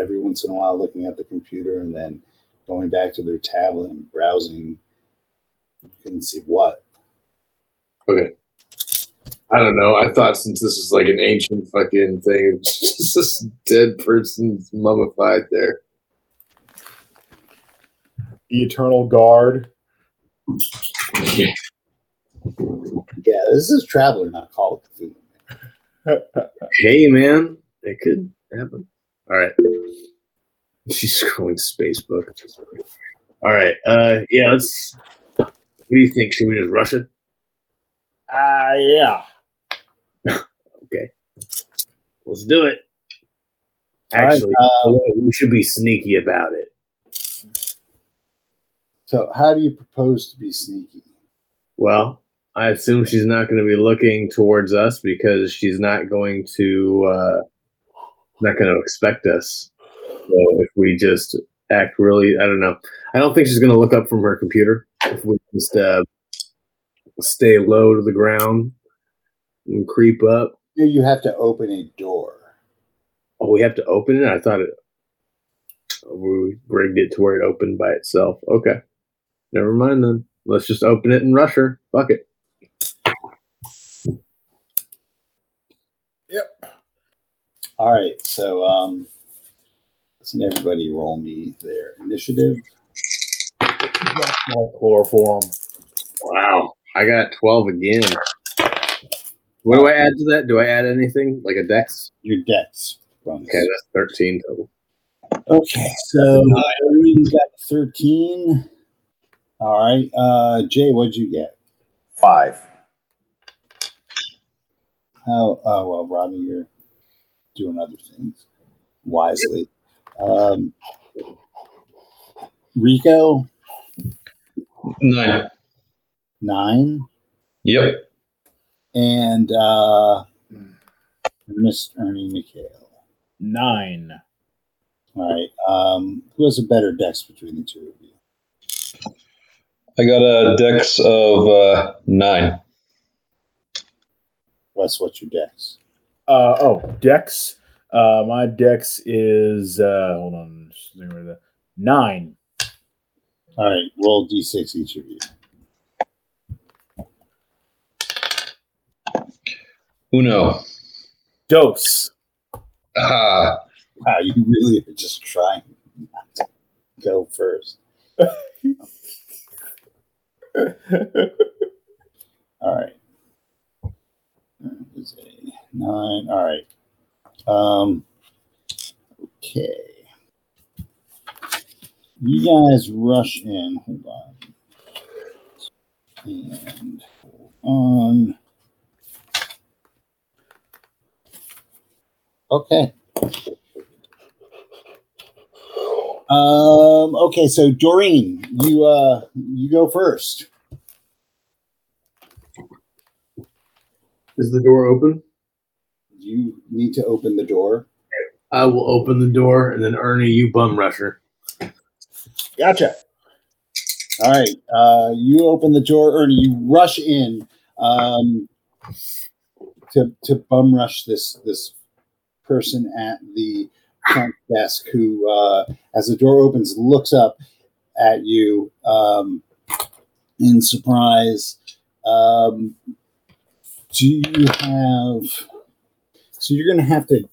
Every once in a while, looking at the computer and then going back to their tablet and browsing. You couldn't see what. Okay. I don't know. I thought since this is like an ancient fucking thing, <laughs> it's just this dead person's mummified there. the eternal guard. <laughs> Yeah, this is Traveller, not Call of Cthulhu. Hey, man, it could happen. All right. <laughs> She's scrolling Facebook. All right. Uh, yeah. Let's. What do you think? Should we just rush it? Ah, yeah. Let's do it. All right, Actually, um, we should be sneaky about it. So, how do you propose to be sneaky? Well, I assume she's not going to be looking towards us because she's not going to uh, not going to expect us. So if we just act really, I don't know. I don't think she's going to look up from her computer. If we just uh, stay low to the ground and creep up. You you have to open a door. Oh, we have to open it. I thought it. We rigged it to where it opened by itself. Okay, never mind then. Let's just open it and rush her. Fuck it. Yep. All right, so um, listen, everybody, roll me their initiative. Chloroform. Wow, I got twelve again. What do I add to that? Do I add anything like a dex? Your dex bonus. Okay, that's thirteen total. Okay, so Irene got thirteen. All right, uh, Jay, what'd you get? Five. How? Oh well, Rodney, you're doing other things wisely. Um, Rico Nine. nine, Yep. And uh, Ernest Ernie McHale. Nine. All right. Um, who has a better dex between the two of you? I got a dex of uh, nine. Wes, what's your dex? Uh, oh, Dex. Uh, my Dex is uh, hold on, just think where the- nine. All right, roll d6 each of you. Uno. Dose. Ah. Wow, you really are just trying not to go first. <laughs> All right. There is a nine. All right. Um. Okay. You guys rush in. Hold on. And hold on. Okay. Um. Okay. So Doreen, you uh, you go first. Is the door open? You need to open the door. I will open the door, and then Ernie, you bum rusher. Gotcha. All right. Uh, you open the door, Ernie. You rush in um, to to bum rush this this person at the front desk who, uh, as the door opens, looks up at you um, in surprise. Um, do you have? So you're going to have to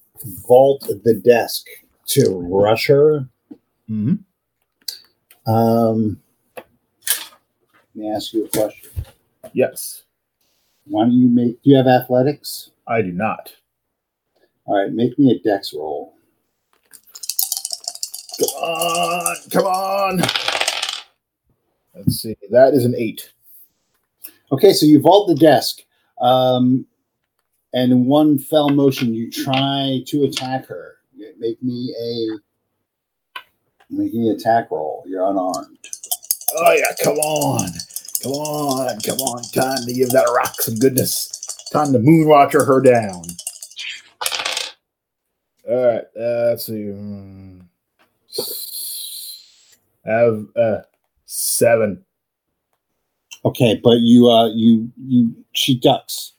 vault the desk to rush her. Mm-hmm. Um, let me ask you a question. Yes, Why don't you make? Do you have athletics? I do not. All right, make me a dex roll. Come on, come on. Let's see. That is an eight. Okay, so you vault the desk, um, and in one fell motion, you try to attack her. Make me a make me attack roll. You're unarmed. Oh yeah, come on, come on, come on! Time to give that rock some goodness. Time to moonwatcher her down. All right, uh, let's see. Hmm. I have uh, seven. Okay, but you uh you you she ducks.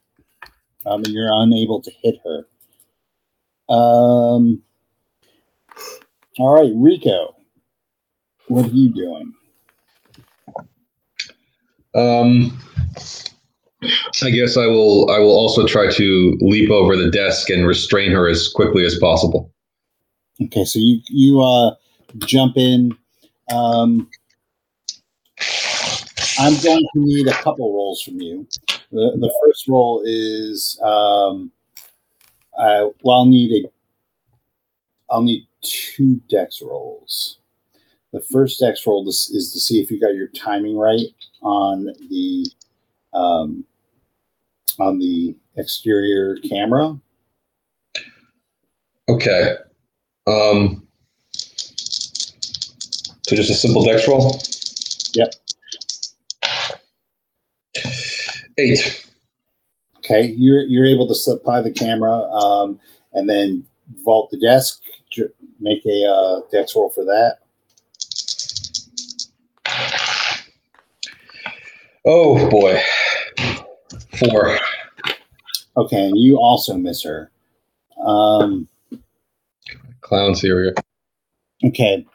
Um, and you're unable to hit her. Um. All right, Rico. What are you doing? Um, I guess I will. I will also try to leap over the desk and restrain her as quickly as possible. Okay, so you you uh jump in. Um, I'm going to need a couple rolls from you. The, the first roll is um, I, well, I'll need a I'll need two dex rolls. The first dex roll is, is to see if you got your timing right on the um, on the exterior camera. Okay. Um, so just a simple dex roll? Yep. Eight. Okay, you're you're able to slip by the camera um, and then vault the desk. Make a uh, dex roll for that. Oh boy. Four. Okay, and you also miss her. Um, Clown cereal. okay.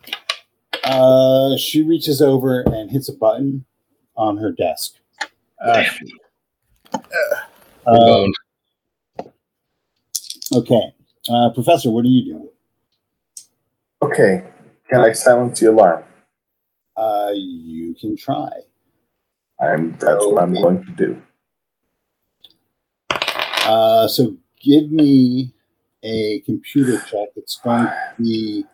Uh, she reaches over and hits a button on her desk. Uh, Uh, Bone. okay, uh, Professor, what are you doing? Okay. Can I silence the alarm? Uh, you can try. I'm. That's what I'm going to do. Uh, so give me a computer check. It's going to be.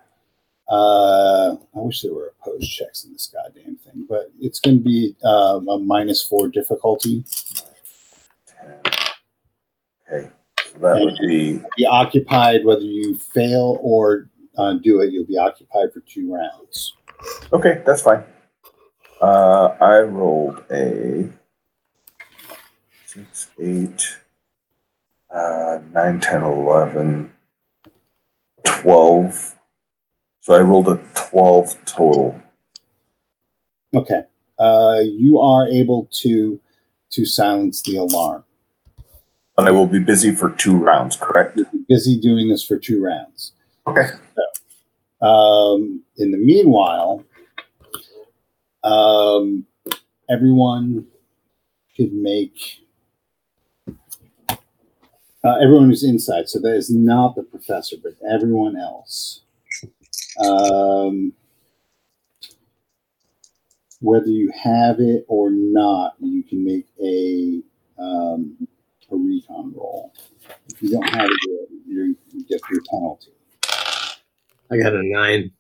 Uh, I wish there were opposed checks in this goddamn thing, but it's going to be uh, a minus four difficulty. Okay. So that would be Be occupied whether you fail or uh, do it. You'll be occupied for two rounds. okay. That's fine. Uh, I rolled a six, eight, uh, nine, 10, 11, 12. So I rolled a 12 total. Okay. Uh, you are able to to silence the alarm. And I will be busy for two rounds, correct? You'll be busy doing this for two rounds. Okay. Um, in the meanwhile, um, everyone could make uh, everyone who's inside. So that is not the professor, but everyone else. Um, whether you have it or not, you can make a um, a recon roll. If you don't have it, you you get your penalty. I got a nine.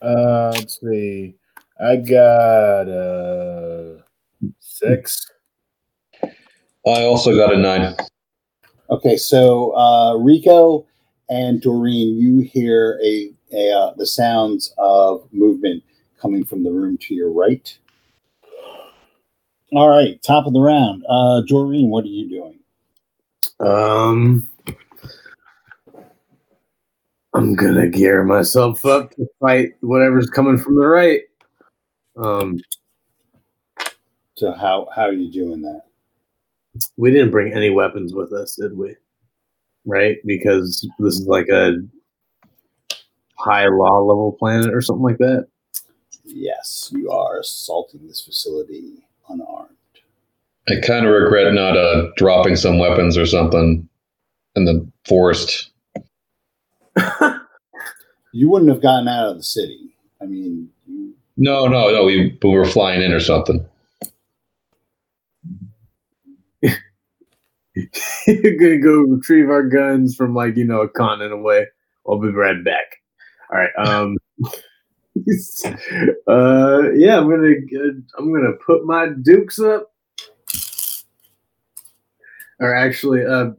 uh, let's see. I got uh six. I also got a nine. Okay, so uh, Rico and Doreen, you hear a, a uh, the sounds of movement coming from the room to your right. All right, top of the round. Uh, Doreen, what are you doing? Um, I'm gonna gear myself up to fight whatever's coming from the right. Um, So how how are you doing that? We didn't bring any weapons with us, did we? Right, because this is like a high law level planet or something like that. Yes, you are assaulting this facility unarmed. I kind of regret not uh, dropping some weapons or something in the forest. <laughs> <laughs> You wouldn't have gotten out of the city. I mean, you, No, no, no. We, we were flying in or something. <laughs> You're gonna go retrieve our guns from like you know a continent away. I'll be right back. All right. Um. <laughs> uh. Yeah. I'm gonna. I'm gonna put my dukes up. Or actually, uh,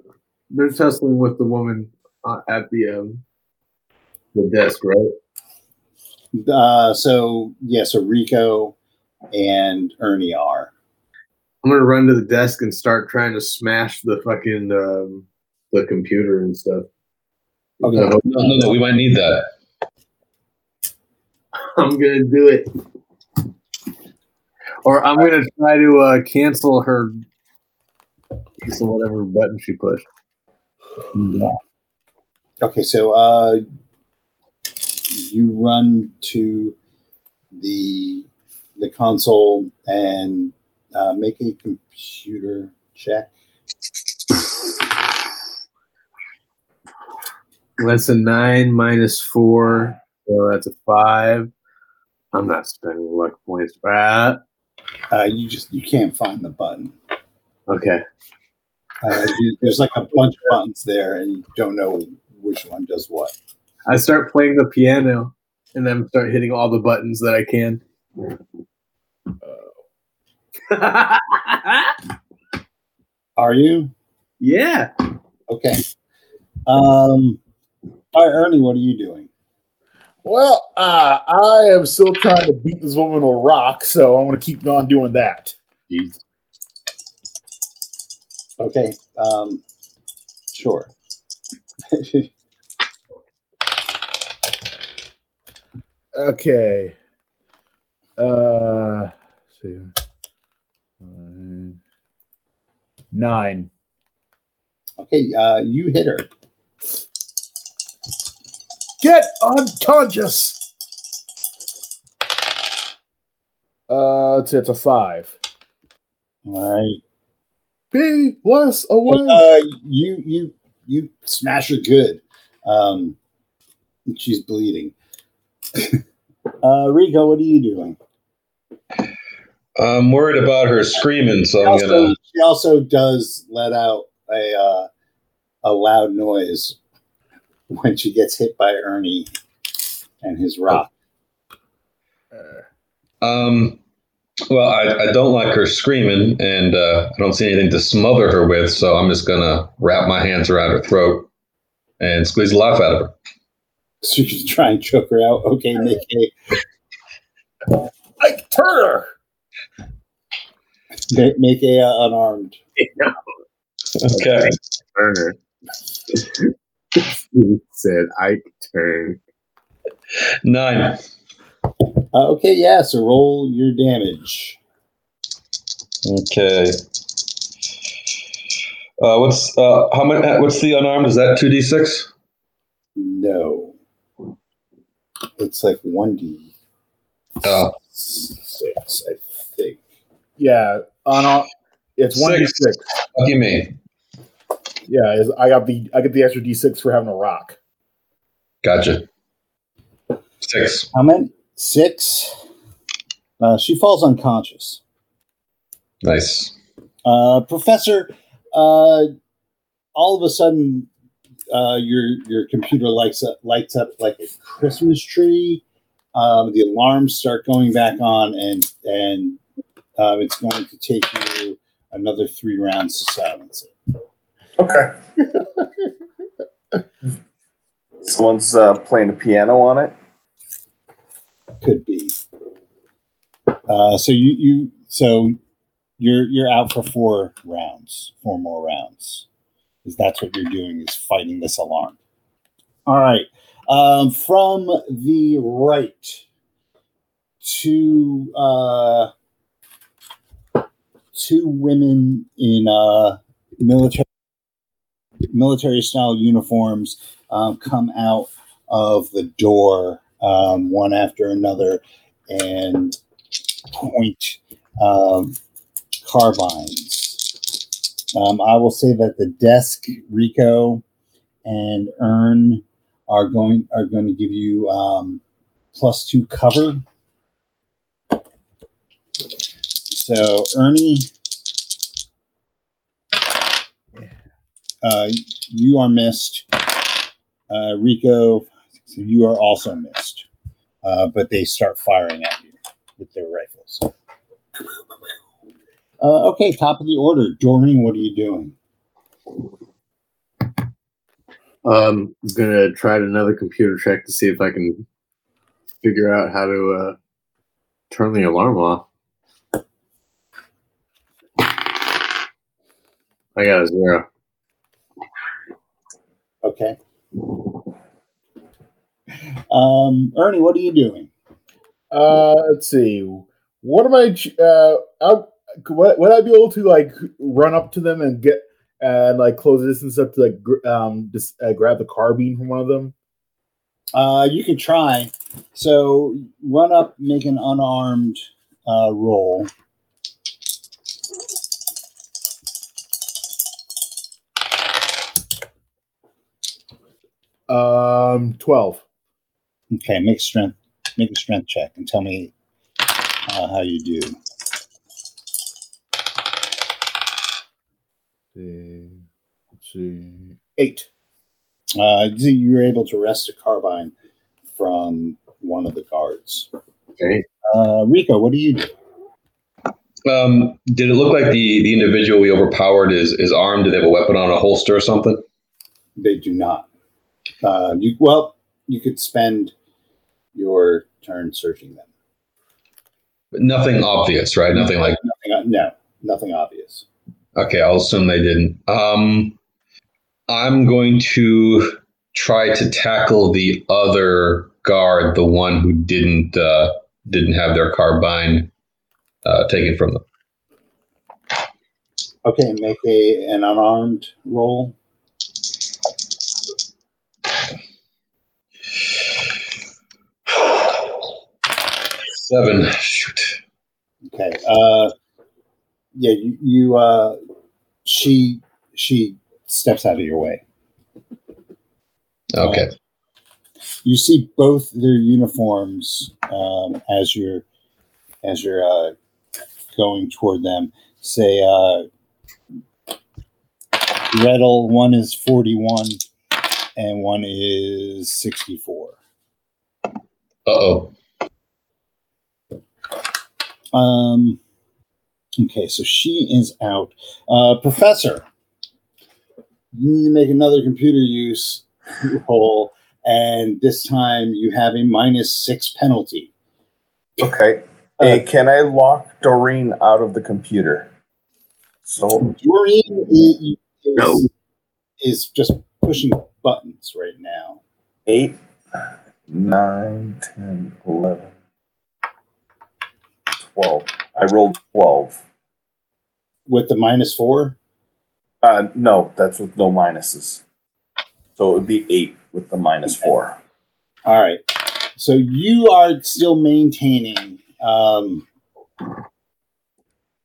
they're tussling with the woman uh, at the um the desk, right? uh, so yeah, so Rico and Ernie are. I'm gonna run to the desk and start trying to smash the fucking um, the computer and stuff. Okay. No, no, no. We might need that. <laughs> I'm gonna do it. Or I'm gonna try to uh, cancel her cancel whatever button she pushed. Okay, so uh, you run to the the console and uh, make a computer check. That's a nine minus four, so that's a five. I'm not spending luck points for that. Uh, you just you can't find the button. Okay. Uh, you, there's like a bunch of buttons there, and you don't know which one does what. I start playing the piano and then start hitting all the buttons that I can. <laughs> Are you yeah. okay? Um, all right, Ernie, what are you doing? Well, uh, I am still trying to beat this woman with a rock, so I'm going to keep on doing that. Okay, um, sure. <laughs> Okay. Uh, let's see. Uh, Nine. okay, uh, you hit her. Get unconscious. Uh, it's, it's a five. All right. Be less away. Uh, you you you smash her good. Um, she's bleeding. <laughs> uh, Rico, what are you doing? I'm worried about her screaming, so I'm also, gonna. she also does let out a uh, a loud noise when she gets hit by Ernie and his rock. Um, well, I, I don't like her screaming, and uh, I don't see anything to smother her with, so I'm just gonna wrap my hands around her throat and squeeze the life out of her. So you can try and choke her out. Okay, make a <laughs> Ike Turner. Ma- make a uh, unarmed. Okay. Turner. <laughs> said Ike turn. Nine. Uh, okay, yeah. So roll your damage. Okay. Uh, what's uh, how many? What's the unarmed? Is that two d six? No, it's like one d six. I think. Yeah, on all, it's one d six. lucky me. Yeah, is I got the I get the extra d six for having a rock. Gotcha. Six. How many? Six. Uh, she falls unconscious. Nice. Uh, Professor, uh, all of a sudden, uh, your your computer lights up lights up like a Christmas tree. Um, the alarms start going back on, and and uh, it's going to take you another three rounds to silence it. Okay. <laughs> Someone's uh, playing a piano on it. Could be. Uh, so you you so you're you're out for four rounds, four more rounds. Is that's what you're doing? Is fighting this alarm. All right. Um, from the right to uh, two women in uh, military military style uniforms um, come out of the door um, one after another and point um, carbines. Um, I will say that the desk, Rico, and Earn are going are going to give you um, plus two cover. So Ernie, uh, you are missed. Uh, Rico, so you are also missed. Uh, but they start firing at you with their rifles. Uh, okay, top of the order. Doreen, what are you doing? Um, I'm gonna try another computer check to see if I can figure out how to uh, turn the alarm off. I got a zero. Okay. Um, Ernie, what are you doing? Uh, let's see. What am I? Uh, I, would, would I be able to like run up to them and get and like close the distance up to like gr- um just uh, grab the carbine from one of them? Uh, you can try. So run up, make an unarmed uh, roll. Um, twelve. Okay, make strength make a strength check and tell me uh, how you do. Let's see. Eight. Uh, you're able to wrest a carbine from one of the guards. Okay. Uh, Rico, what do you do? Um, did it look like the, the individual we overpowered is, is armed? Do they have a weapon on a holster or something? They do not. Uh, you well, you could spend your turn searching them. Nothing obvious, right? Nothing like Nothing, no, nothing obvious. Okay, I'll assume they didn't. Um, I'm going to try to tackle the other guard, the one who didn't uh, didn't have their carbine uh, taken from them. Okay, make a an unarmed roll. Seven. Shoot. Okay. Uh, yeah, you, you uh, she she steps out of your way. Okay. You see both their uniforms um, as you're as you're uh, going toward them. Say, uh, one is forty-one, and one is sixty-four. Uh oh. Um. Okay, so she is out. Uh, professor, you need to make another computer use roll, and this time you have a minus six penalty. Okay. Hey, can I lock Doreen out of the computer? So Doreen is, No. is just pushing buttons right now. eight, nine, 10, 11, 12. I rolled 12. With the minus four, Uh, no, that's with no minuses. So it would be eight with the minus four. all right. So you are still maintaining um,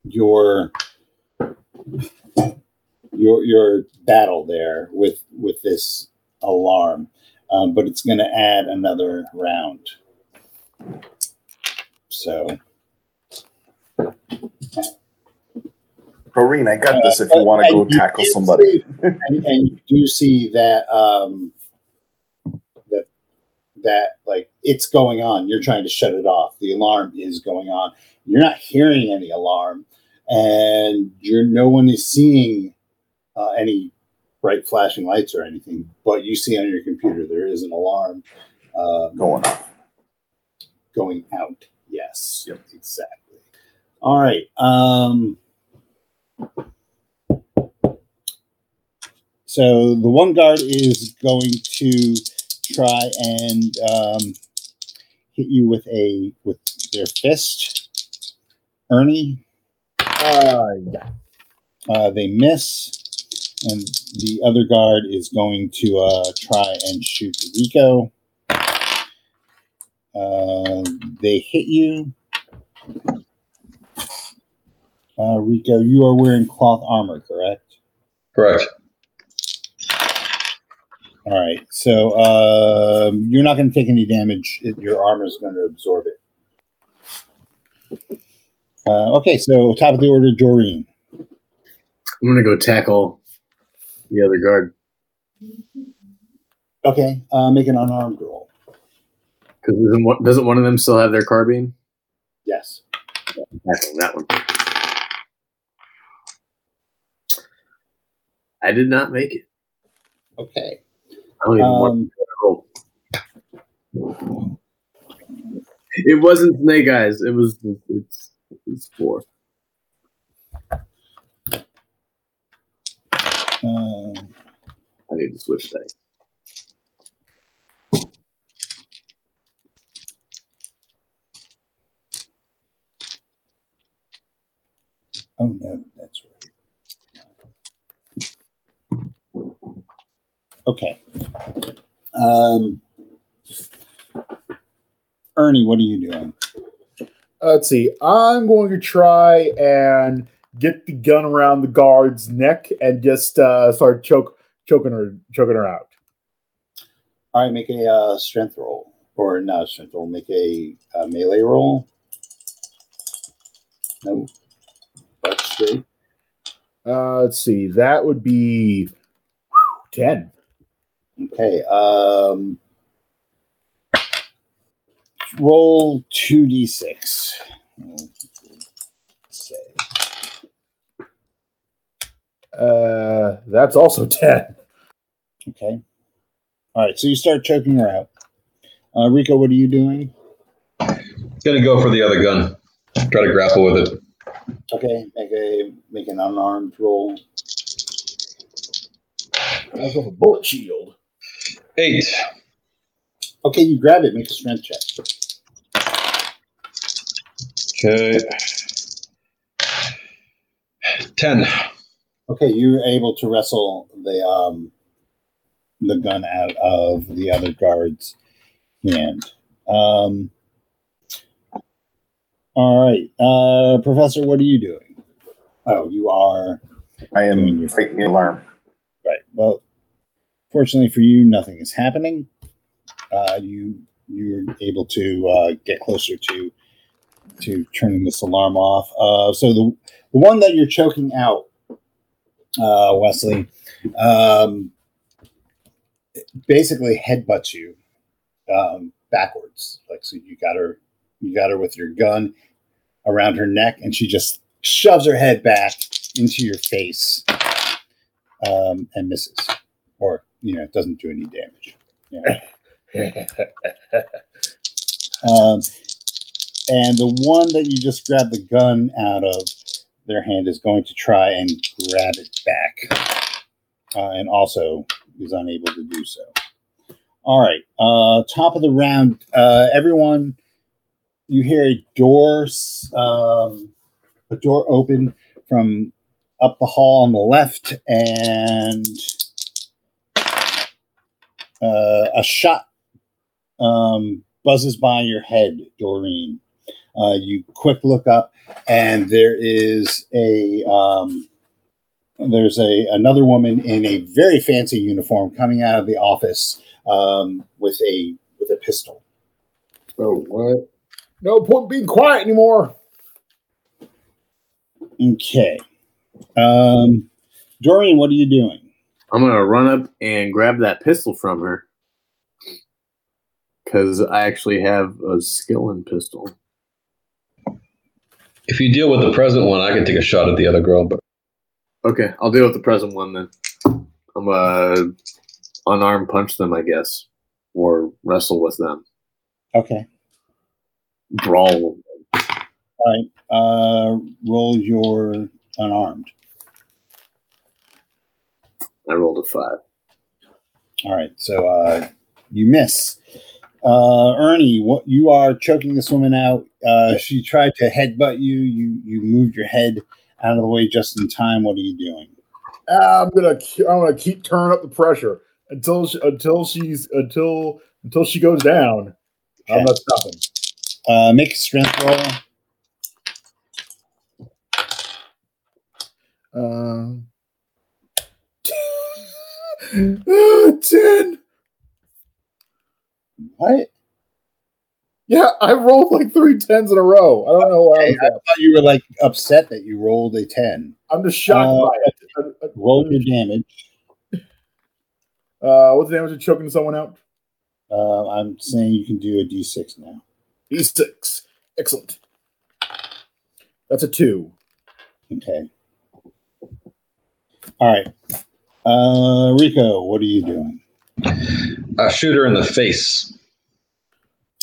your your your battle there with with this alarm, um, but it's going to add another round. So Doreen, I got this if you want to go tackle somebody. and, and you do see that um, that that like it's going on. You're trying to shut it off. The alarm is going on. You're not hearing any alarm, and you're no one is seeing uh, any bright flashing lights or anything. But you see on your computer there is an alarm uh, Going off. going out. Yes, Yep. exactly. All right. Um, so the one guard is going to try and um, hit you with a with their fist. Ernie, Uh, yeah. uh, they miss, and the other guard is going to uh, try and shoot Rico. Uh, they hit you. Uh, Rico, you are wearing cloth armor, correct? Correct. All right. So um, you're not going to take any damage. It, your armor is going to absorb it. Uh, okay. So top of the order, Doreen. I'm gonna go tackle the other guard Okay. Uh, make an unarmed roll. because doesn't one, doesn't one of them still have their carbine? Yes. Tackling that one. I did not make it. Okay. I don't even want Um, roll. It wasn't snake eyes. It was it's it's four. uh, I need to switch dice. oh no, that's right. Okay. Um, Ernie, what are you doing? Let's see. I'm going to try and get the gun around the guard's neck and just uh, start choke choking her choking her out. All right, make a uh, strength roll, or not a strength roll. Make a, uh melee roll. No, that's straight. Uh, let's see. That would be ten. Okay. Um, roll two d six. Say Uh, that's also ten. okay. All right. So you start choking her out. Uh, Rico, what are you doing? Gonna go for the other gun. Try to grapple with it. Okay. Make a make an unarmed roll. That's a bullet shield. Eight. Okay, you grab it. Make a strength check. Okay. Ten. Okay, you're able to wrestle the um the gun out of the other guard's hand. Um all right. Uh Professor, what are you doing? Oh, you are I Doing am your- fighting the alarm. right. Well, fortunately for you, nothing is happening. Uh you you're able to uh get closer to to turning this alarm off. Uh so the the one that you're choking out uh, Wesley, um, basically headbutts you um, backwards. Like so, you got her, you got her with your gun around her neck, and she just shoves her head back into your face um, and misses, or you know, it doesn't do any damage. <laughs> Um, and the one that you just grabbed the gun out of their hand is going to try and grab it back, uh, and also is unable to do so. All right, uh, top of the round, uh, everyone. You hear a door, um, a door open from up the hall on the left, and uh, a shot um, buzzes by your head, Doreen. Uh, you quick look up, and there is a um, there's a another woman in a very fancy uniform coming out of the office um, with a with a pistol. Oh, what? No point being quiet anymore. Okay, um, Doreen, what are you doing? I'm gonna run up and grab that pistol from her because I actually have a skill in pistol. If you deal with the present one, I can take a shot at the other girl. But Okay, I'll deal with the present one then. I'm gonna unarmed punch them, I guess, or wrestle with them, Okay, brawl. all right. Uh, roll your unarmed. I rolled a five. All right, so uh, you miss. Uh, Ernie, what you are choking this woman out. Uh, she tried to headbutt you. You you moved your head out of the way just in time. What are you doing? Ah, I'm gonna I'm gonna keep turning up the pressure until she, until she's until until she goes down. I'm not stopping. Uh, make a strength roll. Um, ah, ten. What? Yeah, I rolled like three tens in a row. I don't know why. I I thought you were like upset that you rolled a ten. I'm just shocked Uh, by it. Uh, uh, Roll your damage. Uh, what's the damage of choking someone out? Uh, I'm saying you can do a d6 now. E6. Excellent. That's a two. Okay. All right. Uh, Rico, what are you doing? I shoot her in the face.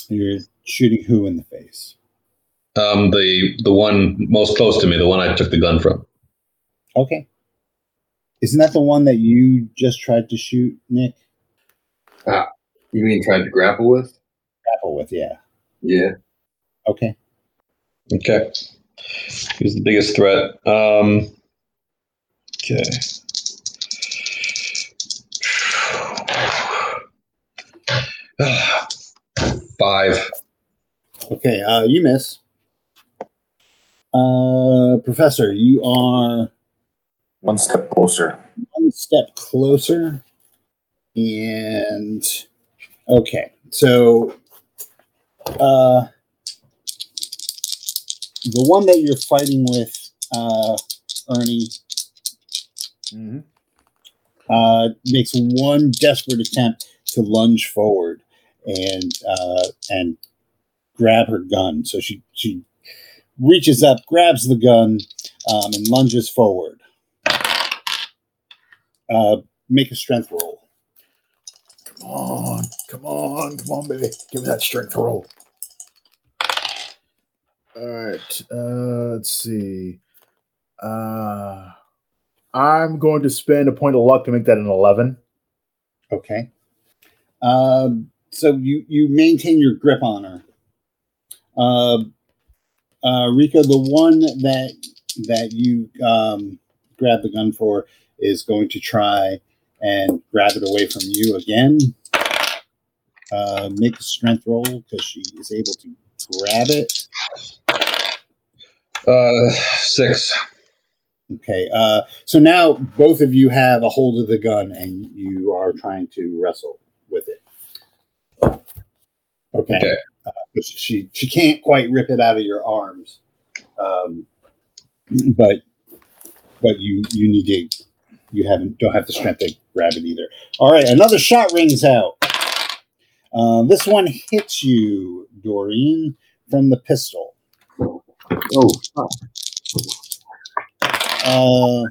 You're shooting who in the face? Um, the the one most close to me, the one I took the gun from. Okay. Isn't that the one that you just tried to shoot, Nick? Ah, You mean tried to grapple with? Grapple with, yeah. Yeah. Okay. Okay. Who's the biggest threat? Um, okay. <sighs> Five. Okay. Uh, you miss. Uh, Professor, you are One step closer. one step closer. And okay, so uh, the one that you're fighting with, uh, Ernie, Mhm. uh, makes one desperate attempt to lunge forward and uh, and grab her gun. So she she reaches up, grabs the gun, um, and lunges forward. Uh, make a strength roll. Come on, come on, come on, baby. Give me that strength roll. All right. Uh, let's see. Uh, I'm going to spend a point of luck to make that an 11. Okay. Um, so you you maintain your grip on her. Uh, uh, Rico, the one that that you um, grab the gun for is going to try and grab it away from you again. Uh, make a strength roll because she is able to grab it. Uh, six. Okay. Uh, so now both of you have a hold of the gun and you are trying to wrestle with it. Okay. Okay. Uh, she she can't quite rip it out of your arms, um, but but you you need to you haven't don't have the strength to grab it either. All right, another shot rings out. Uh, this one hits you, Doreen, from the pistol. Oh. Uh,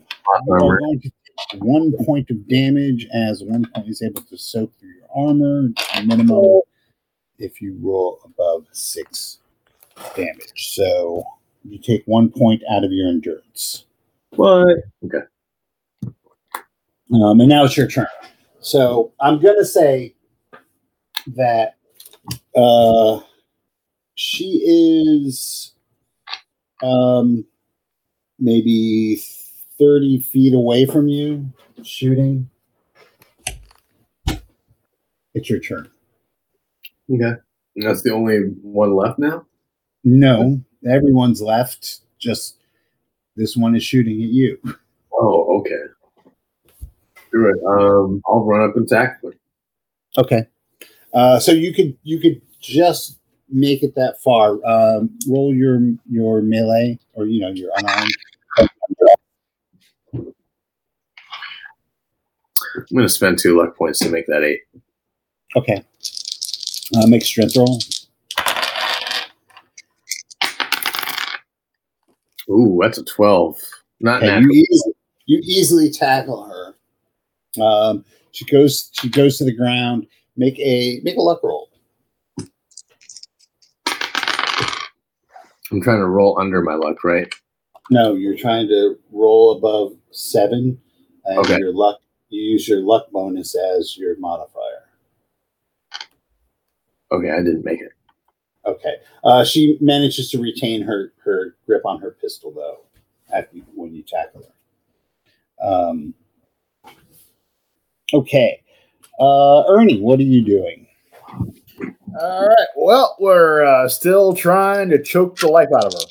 you are Armor. going to take one point of damage as one point is able to soak through your armor. Minimum if you roll above six damage. So you take one point out of your endurance. What? Okay. Um, and now it's your turn. So I'm going to say that uh, she is um, maybe 30 feet away from you shooting. It's your turn. Okay. And that's the only one left now? No, everyone's left. Just this one is shooting at you. Oh, okay. Do it. Um, I'll run up and attack them. Okay. Uh, so you could you could just make it that far. Um, roll your your melee or you know your unarmed. I'm going to spend two luck points to make that eight. Okay. Uh, make strength roll. Ooh, that's a 12. Not Okay, natural. you, easily, you easily tackle her. Um, she goes she goes to the ground. Make a make a luck roll. I'm trying to roll under my luck, right? No, you're trying to roll above seven, and Okay. your luck. You use your luck bonus as your modifier. Okay, I didn't make it. Okay. Uh, she manages to retain her her grip on her pistol though, after when you tackle her. Um, okay. Uh, Ernie, what are you doing? All right. Well, we're uh, still trying to choke the life out of her.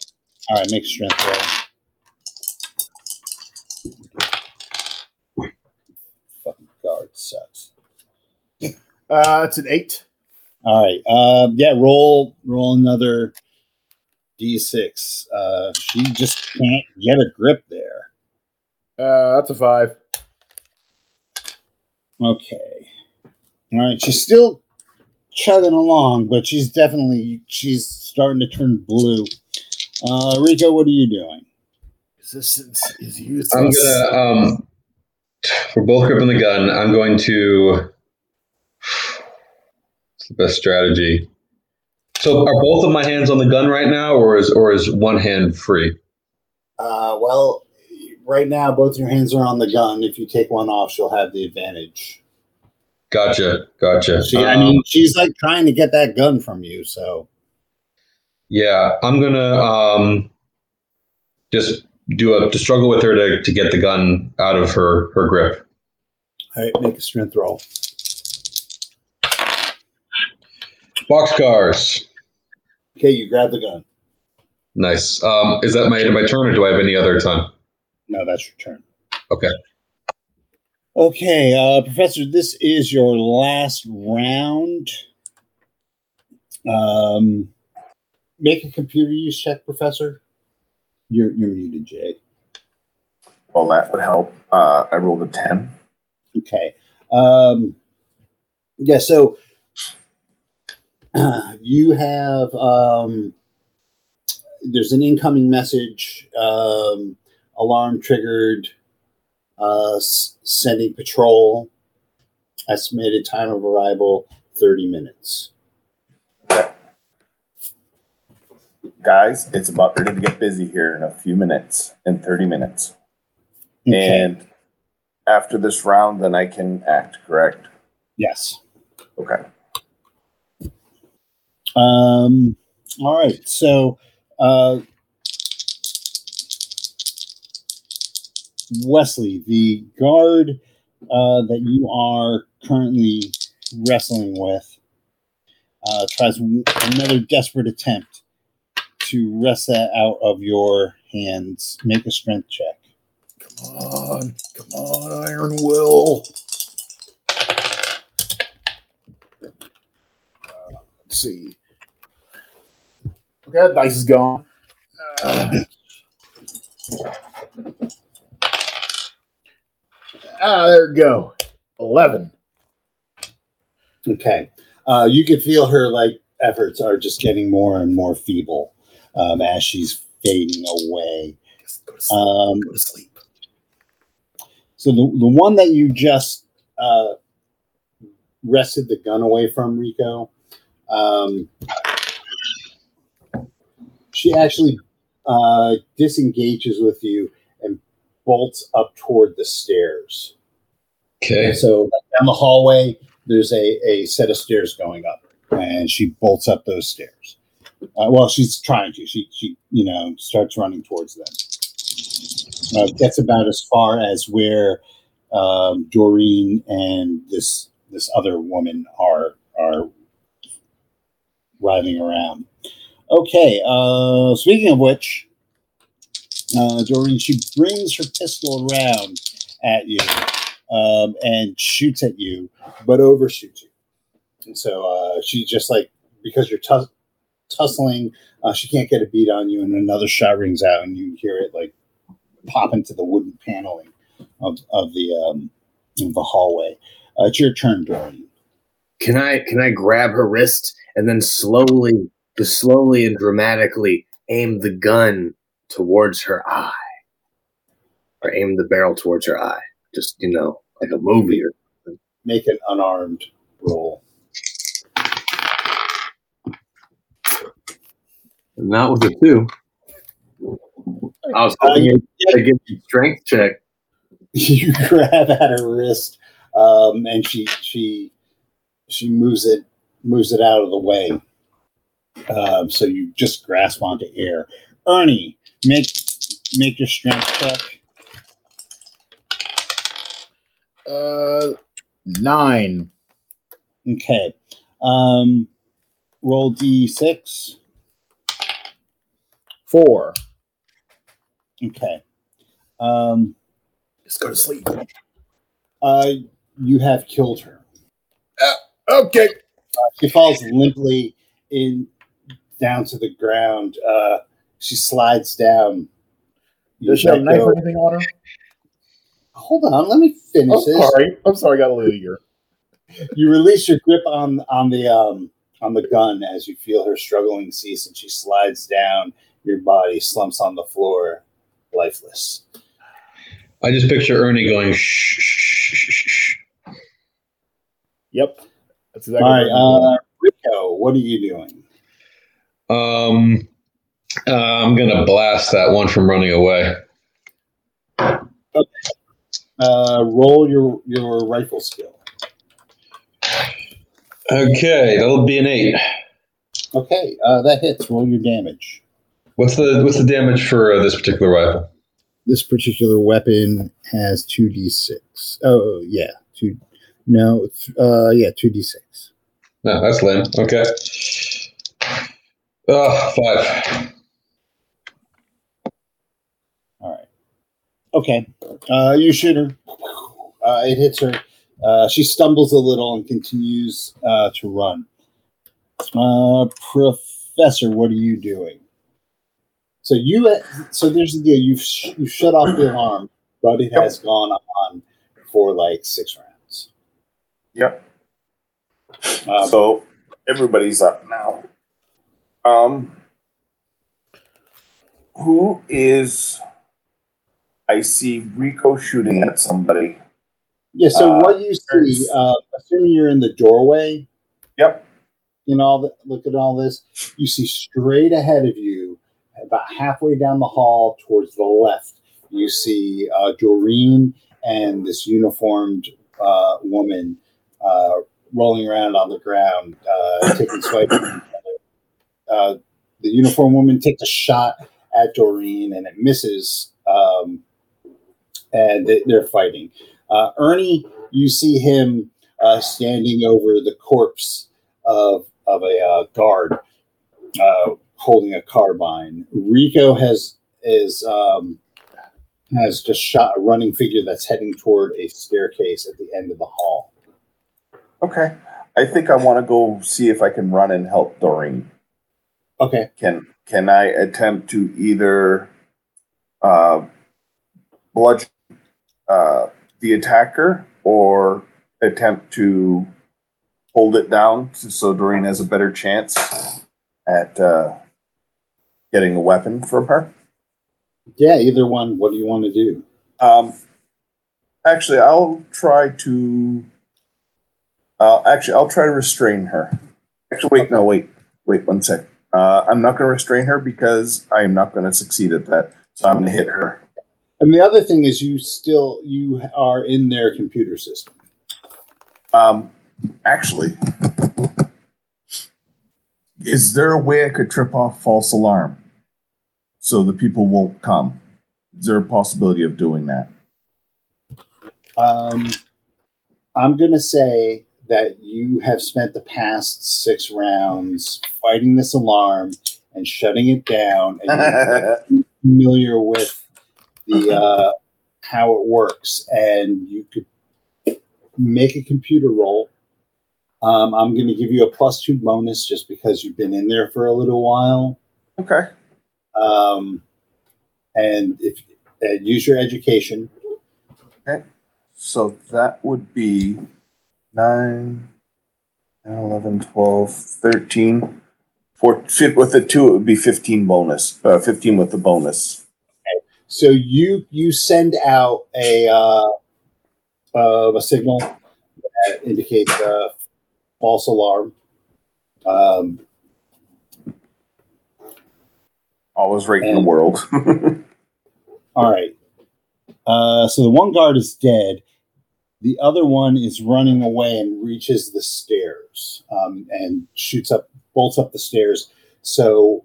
All right, make strength roll. Fucking guard sucks. Uh, it's an eight. All right. Um, yeah, roll roll another d6. Uh, she just can't get a grip there. Uh, that's a five. Okay. All right. She's still chugging along, but she's definitely she's starting to turn blue. Uh, Rico, what are you doing? Resistance is useless. I'm gonna um for both gripping the gun, I'm going to it's the best strategy. So are both of my hands on the gun right now or is or is one hand free? Uh, well, right now both your hands are on the gun. If you take one off, she'll have the advantage. Gotcha, gotcha. She, I Um, mean, she's like trying to get that gun from you. So yeah, I'm gonna um just do a to struggle with her to, to get the gun out of her her grip. all right, make a strength roll. Boxcars. Okay, you grab the gun. Nice. Um, is that my end of my turn or do I have any other time? No, that's your turn. Okay. Okay, uh, Professor, this is your last round. Um, make a computer use check, Professor. You're you're muted, Jay. Well, that would help. Uh, I rolled a 10. Okay. Um, yeah, so <clears throat> you have um, there's an incoming message, um, alarm triggered, uh, sending patrol. Estimated time of arrival 30 minutes. Guys, it's about ready to get busy here in a few minutes, in 30 minutes. Okay. And after this round, then I can act, correct? yes. Okay. Um, all right. So, uh, Wesley, the guard uh, that you are currently wrestling with uh, tries another desperate attempt to wrest that out of your hands. Make a strength check. Come on, come on, Iron Will. Uh, let's see. Okay, dice is gone. Uh, ah, there we go. Eleven. Okay. Uh, you can feel her like efforts are just getting more and more feeble um, as she's fading away. Go to sleep. Um, go to sleep. so the, the one that you just uh, wrested the gun away from Rico, um, she actually uh, disengages with you and bolts up toward the stairs. Okay. And so down the hallway, there's a, a set of stairs going up, and she bolts up those stairs. Uh, well, she's trying to. She, she, you know, starts running towards them. Uh, gets about as far as where um, Doreen and this this other woman are are riding around. Okay. Uh, speaking of which, uh, Doreen, she brings her pistol around at you um, and shoots at you, but overshoots you. And so uh, she just like because you're tuss- tussling, uh, she can't get a beat on you, and another shot rings out, and you hear it like pop into the wooden paneling of, of the um, of the hallway. Uh, it's your turn, Doreen. Can I can I grab her wrist and then slowly, just slowly and dramatically aim the gun towards her eye, or aim the barrel towards her eye? Just you know, like a movie. Or Make an unarmed roll. not with a two. I was hoping Uh, to give you a strength check. <laughs> you grab at her wrist, um, and she she she moves it moves it out of the way. Um, so you just grasp onto air. Ernie, make make your strength check. Uh, nine. Okay. Um, roll d six. Four. Okay. Um, Just go to sleep. uh, you have killed her. Okay. She falls limply in down to the ground. Uh, she slides down. Does she have a knife or anything on her? Hold on, let me finish I'm this. sorry. I'm sorry. I got a little eager. You release your grip on on the um on the gun as you feel her struggling cease, and she slides down. Your body slumps on the floor, lifeless. I just picture Ernie going shh, shh, shh, shh, shh. Yep. That's exactly All right, what uh, Rico, what are you doing? Um, uh, I'm gonna blast that one from running away. Uh, roll your your rifle skill. Okay, that'll be an eight. Okay, uh, that hits. Roll your damage. What's the what's the damage for uh, this particular rifle? This particular weapon has two d six. Oh yeah, two. No, uh, yeah, two d six. No, that's lame. Okay. Oh, five. All right. Okay. Uh, you shoot her. Uh, it hits her. Uh, she stumbles a little and continues uh, to run. Uh, Professor, what are you doing? So you, so there's the deal. You've sh- you shut off the alarm. but it has gone on for like six rounds. Yep. Um, so everybody's up now. Um, who is? I see Rico shooting at somebody. yeah. So uh, what you see, uh, assuming you're in the doorway, Yep. all the look at all this, you see straight ahead of you, about halfway down the hall towards the left, you see uh, Doreen and this uniformed uh, woman uh, rolling around on the ground, uh, taking swipes. Uh, the uniformed woman takes a shot at Doreen and it misses, um, and they, they're fighting. Uh, Ernie, you see him uh, standing over the corpse of of a uh, guard uh, holding a carbine. Rico has is um, has just shot a running figure that's heading toward a staircase at the end of the hall. Okay. I think I want to go see if I can run and help Doreen. Okay, Can can I attempt to either uh, bludgeon uh, the attacker or attempt to hold it down so- Doreen has a better chance at uh, getting a weapon from her? yeah, either one. What do you want to do? Um, actually, I'll try to. Uh, actually, I'll try to restrain her. Actually, wait, no, wait, wait one sec. Uh, I'm not going to restrain her because I am not going to succeed at that. So I'm going to hit her. And the other thing is, you still you are in their computer system. Um, actually, is there a way I could trip off false alarm so the people won't come? Is there a possibility of doing that? Um, I'm going to say that you have spent the past six rounds fighting this alarm and shutting it down, and you're <laughs> familiar with the uh, how it works, and you could make a computer roll. Um, I'm going to give you a plus two bonus just because you've been in there for a little while, okay. um, and if uh, use your education. Okay. So that would be 9, 10, 11, 12, 13. Four, fi- with the two, it would be 15 bonus. Uh, 15 with the bonus. So you you send out a uh, uh, a signal that indicates a false alarm. Um, Always right in the world. <laughs> all right. Uh, so the one guard is dead. The other one is running away and reaches the stairs um, and shoots up, bolts up the stairs. So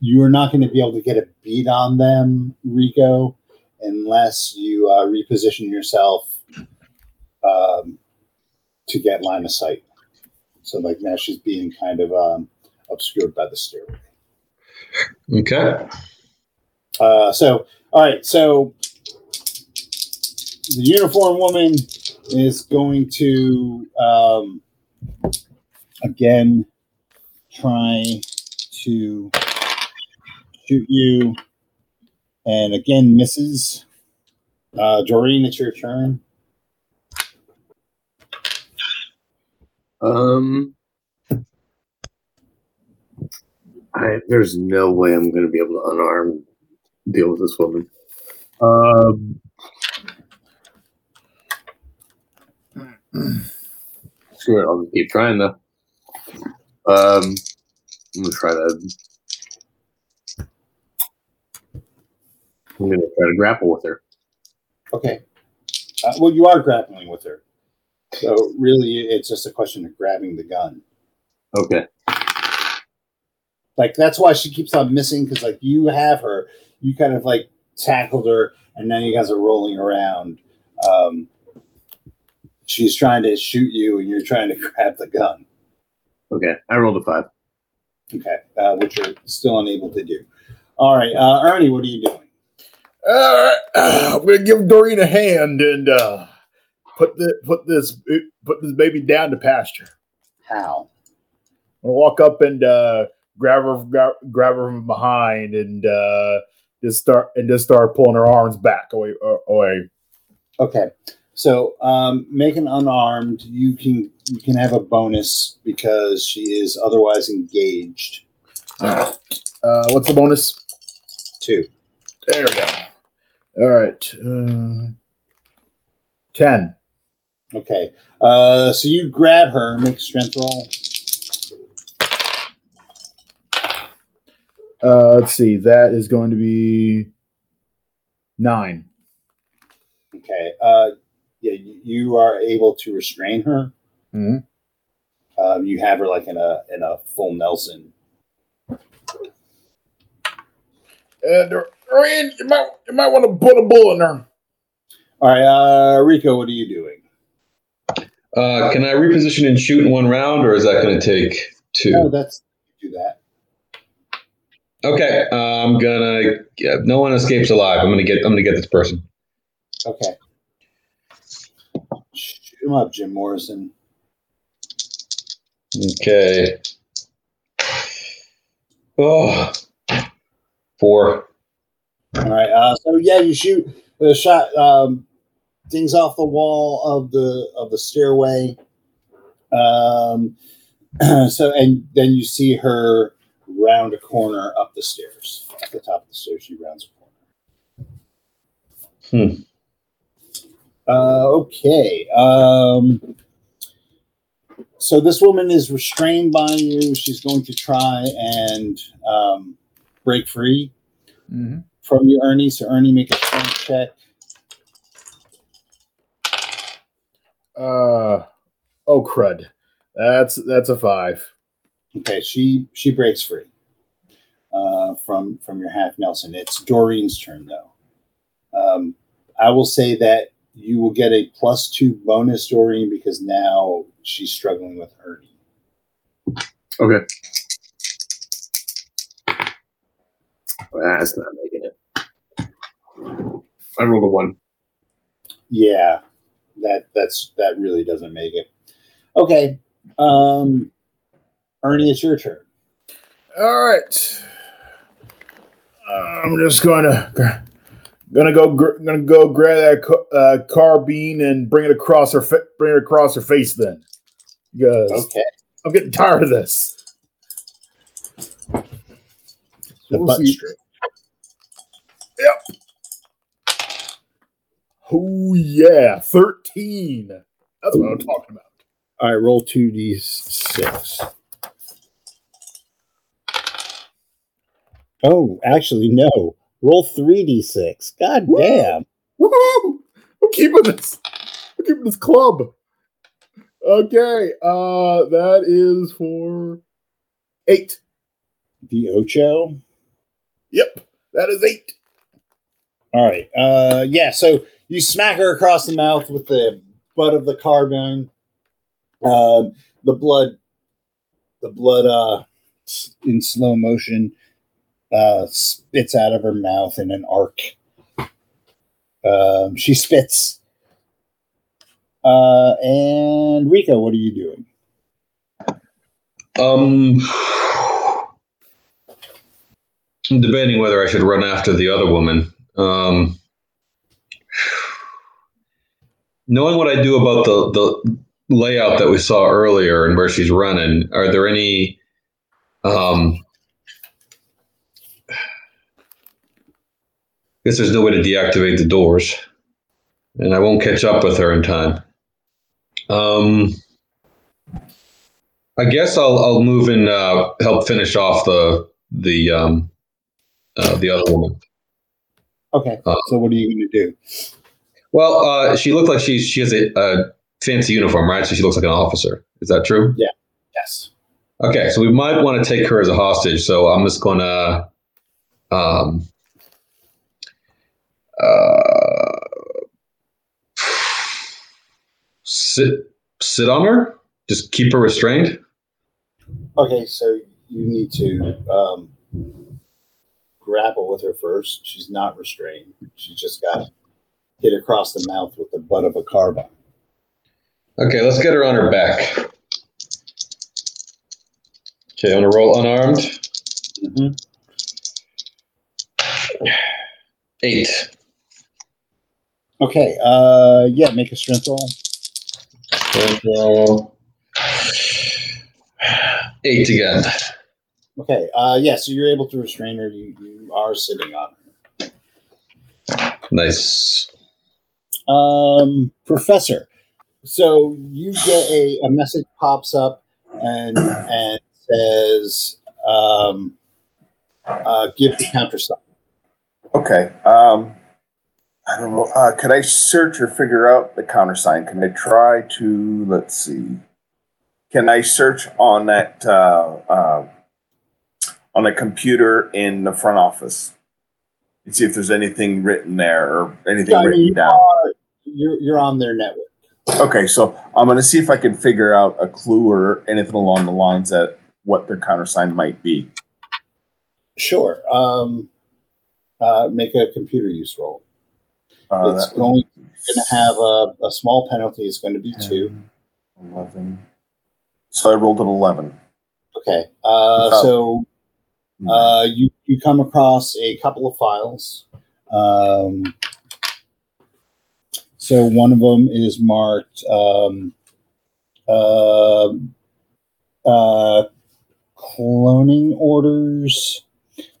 you're not going to be able to get a beat on them, Rico, unless you uh, reposition yourself um, to get line of sight. So, like now, she's being kind of um, obscured by the stairway. Okay. Uh, so, all right. So, the uniform woman is going to um, again try to shoot you, and again misses. Uh, Doreen, it's your turn. Um, I there's no way I'm going to be able to unarm deal with this woman. Um, screw it. I'll just keep trying though. Um, I'm gonna try that. I'm gonna try to grapple with her. Okay. Uh, well, you are grappling with her, so really, it's just a question of grabbing the gun. Okay. like that's why she keeps on missing because like you have her you kind of like tackled her and now you guys are rolling around um she's trying to shoot you and you're trying to <laughs> grab the gun Okay. I rolled a five. okay uh, which you're still unable to do all right uh ernie what are you doing All right, <clears throat> I'm gonna give Doreen a hand and uh, put the put this put this baby down to pasture. how I'm gonna walk up and uh, grab her grab, grab her from behind and uh, just start and just start pulling her arms back away uh, away. Okay. So um, make an unarmed. You can you can have a bonus because she is otherwise engaged. Uh, what's the bonus? Two. There we go. All right. Uh, Ten. Okay. Uh, so you grab her, make a strength roll. Uh, let's see. That is going to be nine. Okay. Uh, yeah, you- you are able to restrain her. Mhm. Um, you have her like in a in a full Nelson. And uh, Ryan, you might you might want to put a bullet in her. All right, uh, Rico, what are you doing? Uh, can I reposition and shoot in one round, or is that going to take two? Oh, that's do that. Okay, I'm gonna. Yeah, no one escapes alive. I'm gonna get. I'm gonna get this person. Okay. Him up, Jim Morrison. Okay. Oh, four. All right. Uh, so yeah, you shoot the shot. Um, things off the wall of the of the stairway. Um, <clears throat> so and then you see her round a corner up the stairs. At the top of the stairs, she rounds a corner. Hmm. Uh, okay. Um, so this woman is restrained by you. She's going to try and um, break free Mm-hmm. from you, Ernie. So Ernie, make a strength check. Uh, oh crud. That's that's a five. Okay, she she breaks free uh, from from your half Nelson. It's Doreen's turn though. Um, I will say that you will get a plus two bonus, Doreen, because now she's struggling with Ernie. Okay. That's not making it. I rolled a one. Yeah, that that's that really doesn't make it. Okay, um, Ernie, it's your turn. All right. I'm just gonna gonna go gr- gonna go grab that ca- uh, carbine and bring it across her fa- bring it across her face. Then, because Okay, I'm getting tired of this. the We'll butt see. strip. Oh yeah, thirteen. That's what I'm talking about. All right, roll two d six. Oh, actually, no. Roll three d six. God Woo! damn. Woohoo! I'm keeping this. I'm keeping this club. Okay, uh, that is for eight. The Ocho. Yep, that is eight. All right. Uh, yeah. So you smack her across the mouth with the butt of the carbine. Um, the blood, the blood, uh, in slow motion, uh, spits out of her mouth in an arc. Um, she spits. Uh, and Rico, what are you doing? Um, I'm <sighs> debating whether I should run after the other woman. Um, knowing what I do about the the layout that we saw earlier and where she's running, are there any? Um, guess there's no way to deactivate the doors, and I won't catch up with her in time. Um, I guess I'll I'll move and uh, help finish off the the um, uh, the other woman. Okay. Uh, so what are you going to do? Well, uh, she looked like she she has a, a fancy uniform, right? So she looks like an officer. Is that true? Yeah. Yes. Okay, so we might want to take her as a hostage. So I'm just gonna um, uh, sit sit on her. Just keep her restrained. Okay. So you need to um, grapple with her first. She's not restrained. She just got hit across the mouth with the butt of a carbine. Okay, let's get her on her back. Okay, I'm gonna roll unarmed. Mm-hmm. Eight. Okay. Uh, yeah, make a strength roll. Strength roll. Eight again. Okay. Uh, yeah, so you're able to restrain her. You, you are sitting on her. Nice. Um, professor. So you get a, a message pops up and and says, um, uh, "Give the countersign." Okay. Um, I don't know. Uh, could I search or figure out the countersign? Can I try to? Let's see. Can I search on that uh, uh, on a computer in the front office and see if there's anything written there or anything Yeah, written you down? are- you're you're on their network. Okay, so I'm going to see if I can figure out a clue or anything along the lines that what their countersign might be. Sure. Um, uh, make a computer use roll. Uh, it's that going to have a, a small penalty. It's going to be be two. 11. So I rolled an 11. Okay. Uh, so uh, you you come across a couple of files. Um, so one of them is marked um, uh, uh, cloning orders.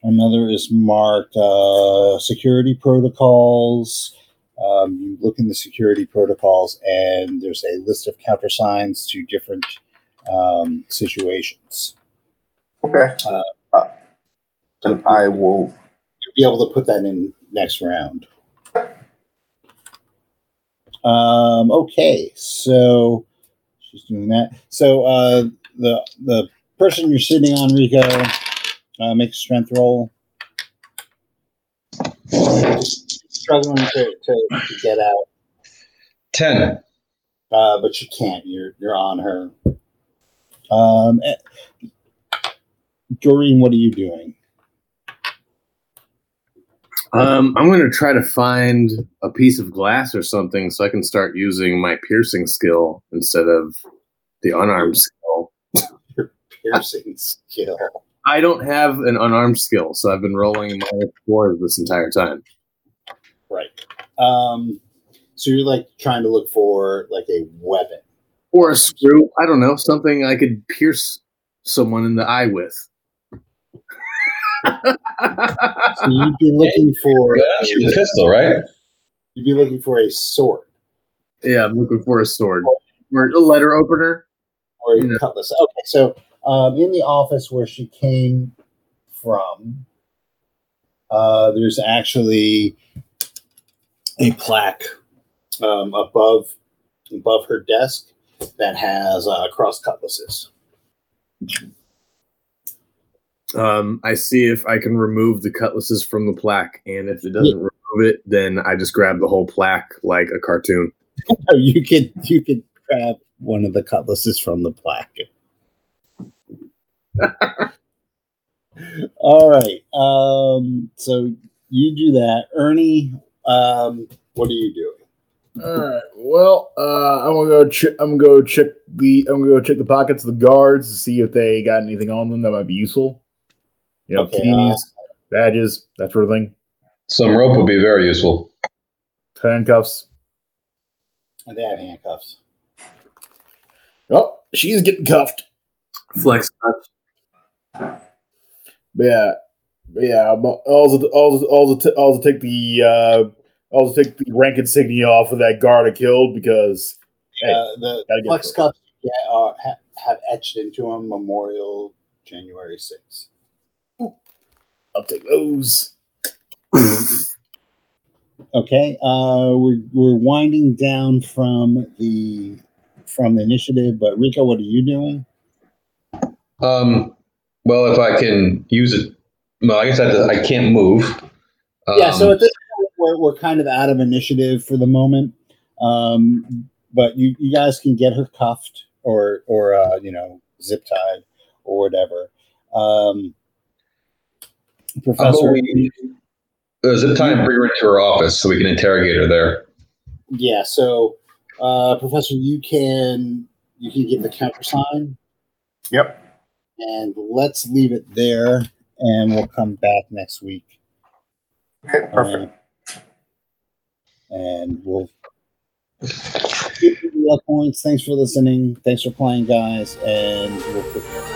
Another is marked uh, security protocols. Um, you look in the security protocols, and there's a list of countersigns to different um, situations. Okay. Uh, Uh, then I will. Be able to put that in next round. Um, okay, so she's doing that. So uh, the the person you're sitting on, Rico, uh, make a strength roll. Struggling to, to, to get out, Ten. uh, but you can't. You're you're on her. Um, eh, Doreen, what are you doing? Um, I'm gonna try to find a piece of glass or something so I can start using my piercing skill instead of the unarmed skill. <laughs> Your Piercing skill. I don't have an unarmed skill, so I've been rolling my minus fours this entire time. Right. Um, so you're like trying to look for like a weapon. Or a screw. I don't know, something I could pierce someone in the eye with. <laughs> So you'd be looking for Shoot the pistol, right? you'd be looking for a sword yeah, I'm looking for a sword. Or a letter opener. or a Yeah. cutlass. Okay, so um, in the office where she came from, uh, there's actually a plaque um, above above her desk that has uh, cross cutlasses. Um, I see if I can remove the cutlasses from the plaque, and if it doesn't remove it, then I just grab the whole plaque like a cartoon. <laughs> You could you could grab one of the cutlasses from the plaque. <laughs> All right. Um, so you do that, Ernie. Um, what are you doing? All right. Well, uh, I'm gonna go. Ch- I'm gonna go check the. I'm gonna go check the pockets of the guards to see if they got anything on them that might be useful. You know, Okay, keys, badges, that sort of thing. Some rope would be very useful. Handcuffs. They have handcuffs. Oh, she's getting cuffed. Flex. But yeah, but yeah. But also, also, also, t- also take the. Uh, also take the rank insignia off of that guard I killed because Hey, uh, the gotta flex through cups yeah, are, ha- have etched into them Memorial January 6th. I'll take those. <coughs> Okay, uh, we're we're winding down from the from the initiative, but Rico, what are you doing? Um, well, if I can use it, well, I guess I, I can't move. Um, yeah, so at this point, we're, we're kind of out of initiative for the moment. Um, but you, you guys can get her cuffed or or uh, you know zip tied or whatever. Um, Professor, we, uh, zip tie and bring her into her office so we can interrogate her there. yeah. So, uh, Professor, you can you can give the countersign, Yep. And let's leave it there, and we'll come back next week. Okay, um, perfect. and we'll give you the points. Thanks for listening. Thanks for playing, guys, and we'll.